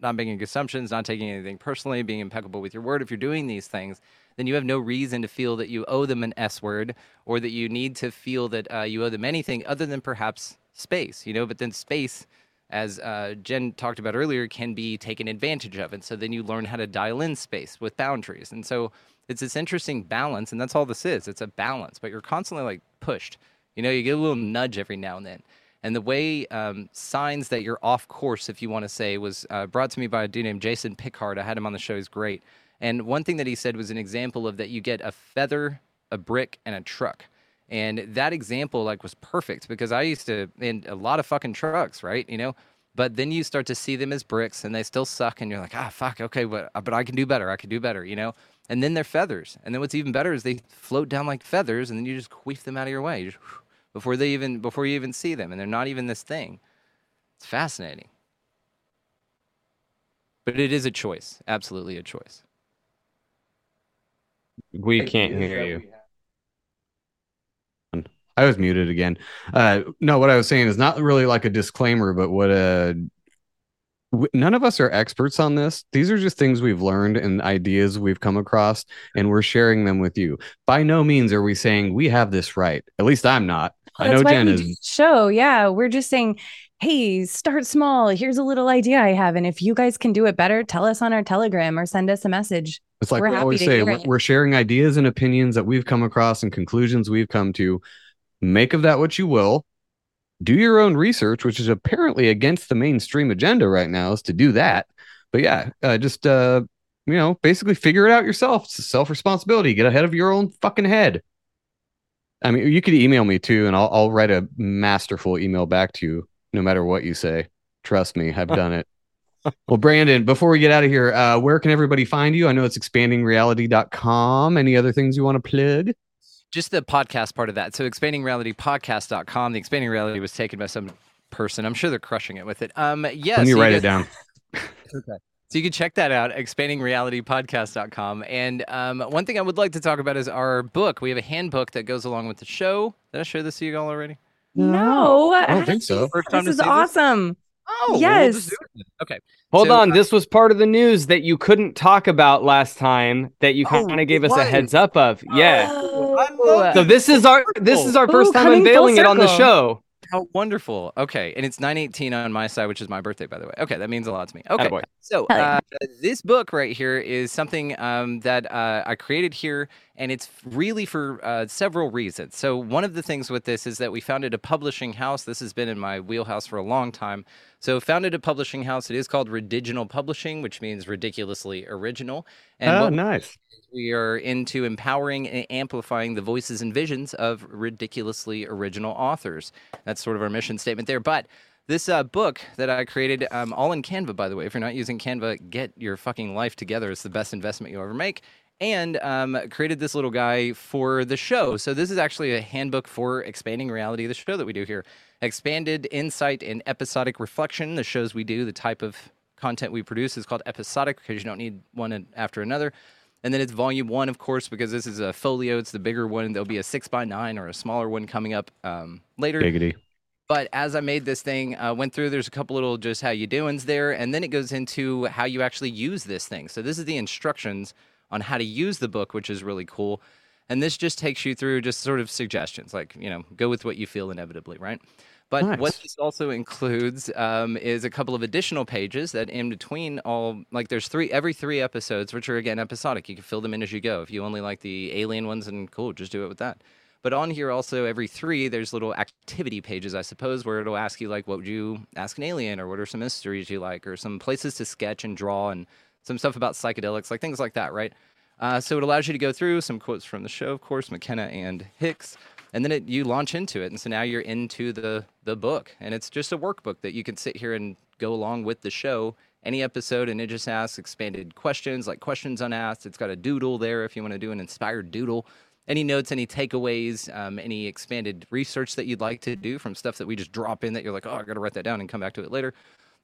not making assumptions, not taking anything personally, being impeccable with your word. If you're doing these things, then you have no reason to feel that you owe them an S word or that you need to feel that uh, you owe them anything other than perhaps space, you know. But then space, as uh, Jen talked about earlier, can be taken advantage of. And so then you learn how to dial in space with boundaries. And so it's this interesting balance. And that's all this is it's a balance, but you're constantly like pushed. You know, you get a little nudge every now and then. And the way um, signs that you're off course, if you want to say, was uh, brought to me by a dude named Jason Pickard. I had him on the show. He's great. And one thing that he said was an example of that you get a feather, a brick, and a truck. And that example like was perfect because I used to in a lot of fucking trucks, right? You know, but then you start to see them as bricks and they still suck and you're like, ah, fuck, okay, but but I can do better. I can do better, you know. And then they're feathers. And then what's even better is they float down like feathers and then you just queef them out of your way. You just, before they even before you even see them and they're not even this thing. It's fascinating. But it is a choice. Absolutely a choice. We can't hear you. I was muted again. Uh, no, what I was saying is not really like a disclaimer, but what uh, w- none of us are experts on this. These are just things we've learned and ideas we've come across, and we're sharing them with you. By no means are we saying we have this right. At least I'm not. I know Jen is. show. Yeah. We're just saying, hey, start small. Here's a little idea I have. And if you guys can do it better, tell us on our Telegram or send us a message. It's like We're we always say, we're, we're sharing ideas and opinions that we've come across and conclusions we've come to. Make of that what you will. Do your own research, which is apparently against the mainstream agenda right now, is to do that. But yeah, uh, just uh, you know, basically figure it out yourself. It's self responsibility. Get ahead of your own fucking head. I mean, you could email me too, and I'll I'll write a masterful email back to you, no matter what you say. Trust me, I've done it. [laughs] Well, Brandon, before we get out of here, uh, where can everybody find you? I know it's expandingreality.com. Any other things you want to plug? Just the podcast part of that. So expandingrealitypodcast.com. The expanding reality was taken by some person. I'm sure they're crushing it with it. Um yes. Let me so write you it guys- down. [laughs] So you can check that out, expandingrealitypodcast.com. And um, one thing I would like to talk about is our book. We have a handbook that goes along with the show. Did I share this to you all already? No, I don't think so. First time This to is see this? awesome. Oh, Yes. just do it. Okay. Hold So, on. uh, This was part of the news that you couldn't talk about last time that you Oh, kind of gave us a heads up of. Yeah. I So this is our this is our Ooh, first time unveiling it on the show. How wonderful. Okay. And it's 918 on my side, which is my birthday, by the way. Okay. That means a lot to me. Okay. Attaboy. So uh, this book right here is something um, that uh, I created here, and it's really for uh, several reasons. So one of the things with this is that we founded a publishing house. This has been in my wheelhouse for a long time. So founded a publishing house. It is called Ridiginal Publishing, which means ridiculously original. And oh, nice. we are into empowering and amplifying the voices and visions of ridiculously original authors. That's sort of our mission statement there. But this uh, book that I created, um, all in Canva, by the way. If you're not using Canva, get your fucking life together. It's the best investment you'll ever make. And um, created this little guy for the show. So this is actually a handbook for expanding reality, of the show that we do here. Expanded insight and episodic reflection. The shows we do, the type of content we produce is called episodic because you don't need one after another. And then it's volume one, of course, because this is a folio. It's the bigger one. There'll be a six by nine or a smaller one coming up um, later. Giggity. But as I made this thing, uh, went through, there's a couple little just how you doings there, and then it goes into how you actually use this thing. So this is the instructions on how to use the book, which is really cool. And this just takes you through just sort of suggestions, like you know, go with what you feel inevitably, right? But what this also includes um, is a couple of additional pages that in between all like there's three every three episodes, which are again episodic. You can fill them in as you go. If you only like the alien ones, and cool, just do it with that. But on here also every three, there's little activity pages, I suppose, where it'll ask you like, what would you ask an alien, or what are some mysteries you like, or some places to sketch and draw, and some stuff about psychedelics, like things like that, right? Uh, so it allows you to go through some quotes from the show, of course, McKenna and Hicks, and then it, you launch into it, and so now you're into the the book, and it's just a workbook that you can sit here and go along with the show. Any episode, and it just asks expanded questions, like questions unasked. It's got a doodle there if you want to do an inspired doodle. Any notes, any takeaways, um, any expanded research that you'd like to do from stuff that we just drop in that you're like, oh, I got to write that down and come back to it later.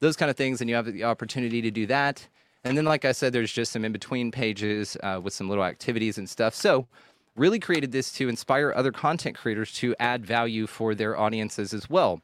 Those kind of things, and you have the opportunity to do that. And then, like I said, there's just some in between pages uh, with some little activities and stuff. So, really created this to inspire other content creators to add value for their audiences as well.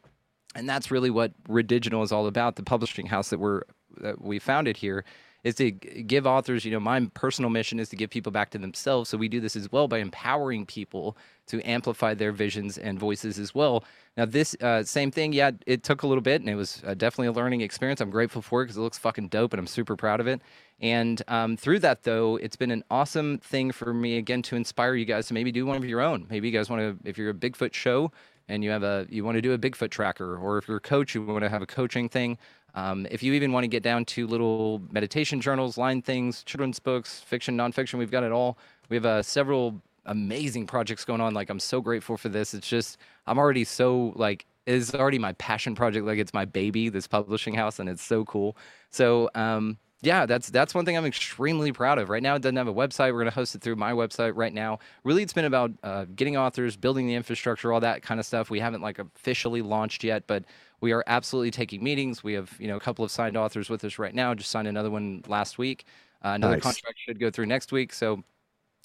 And that's really what Ridiginal is all about. The publishing house that we're that we founded here is to give authors. You know, my personal mission is to give people back to themselves. So we do this as well by empowering people to amplify their visions and voices as well. Now, this uh, same thing, yeah, it took a little bit, and it was uh, definitely a learning experience. I'm grateful for it because it looks fucking dope, and I'm super proud of it. And um, through that, though, it's been an awesome thing for me again to inspire you guys to maybe do one of your own. Maybe you guys want to, if you're a Bigfoot show and you have a, you want to do a Bigfoot tracker, or if you're a coach, you want to have a coaching thing. Um, if you even want to get down to little meditation journals, line things, children's books, fiction, nonfiction, we've got it all. We have uh, several amazing projects going on. Like I'm so grateful for this. It's just I'm already so like it's already my passion project. Like it's my baby, this publishing house, and it's so cool. So um, yeah, that's that's one thing I'm extremely proud of. Right now, it doesn't have a website. We're to host it through my website right now. Really, it's been about uh, getting authors, building the infrastructure, all that kind of stuff. We haven't like officially launched yet, but we are absolutely taking meetings. We have you know a couple of signed authors with us right now. Just signed another one last week. Uh, another Nice. contract should go through next week. So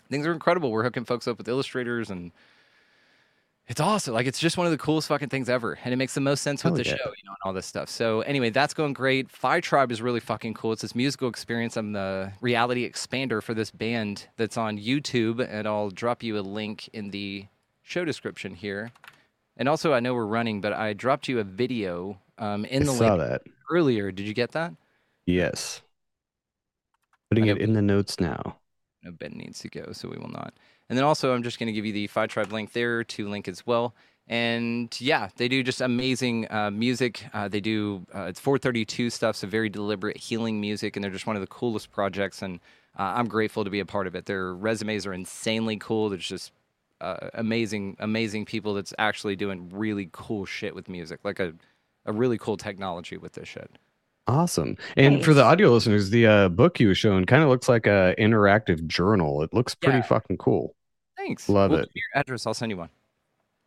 things are incredible. We're hooking folks up with illustrators and it's awesome. Like it's just one of the coolest fucking things ever, and it makes the most sense with Hell the yeah. show, you know, and all this stuff. So anyway, that's going great. Phi Tribe is really fucking cool. It's this musical experience. I'm the reality expander for this band that's on YouTube, and I'll drop you a link in the show description here. And also, I know we're running, but I dropped you a video um, in I the saw link that. earlier. Did you get that? Yes. Putting it in the notes now. No, Ben needs to go, so we will not. And then also, I'm just going to give you the Phi Tribe link there to link as well. And yeah, they do just amazing uh, music. Uh, they do uh, it's 432 stuff, so very deliberate healing music, and they're just one of the coolest projects. And uh, I'm grateful to be a part of it. Their resumes are insanely cool. There's just uh, amazing, amazing people that's actually doing really cool shit with music, like a, a really cool technology with this shit. Awesome. And for the audio listeners, the uh, book you were showing kind of looks like a interactive journal. It looks pretty Yeah. fucking cool. Thanks. Love Well, it. Your address, I'll send you one.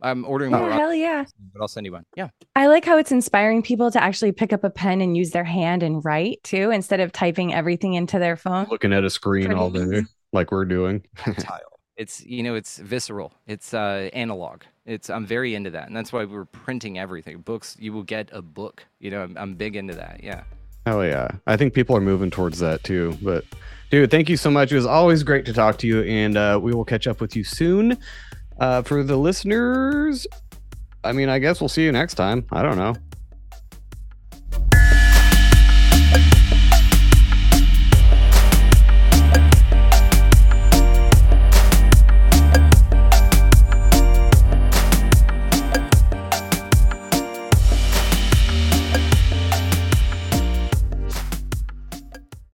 I'm ordering Oh, hell yeah. but I'll send you one. Yeah. I like how it's inspiring people to actually pick up a pen and use their hand and write too, instead of typing everything into their phone. Looking at a screen Pretty all day, amazing. like we're doing. tactile. It's you know it's visceral. It's uh, analog. It's I'm very into that, and that's why we're printing everything. Books, you will get a book. You know, I'm, I'm big into that. Yeah. Oh yeah, I think people are moving towards that too. But dude, thank you so much. It was always great to talk to you, and uh, we will catch up with you soon. Uh, for the listeners, I mean, I guess we'll see you next time. I don't know.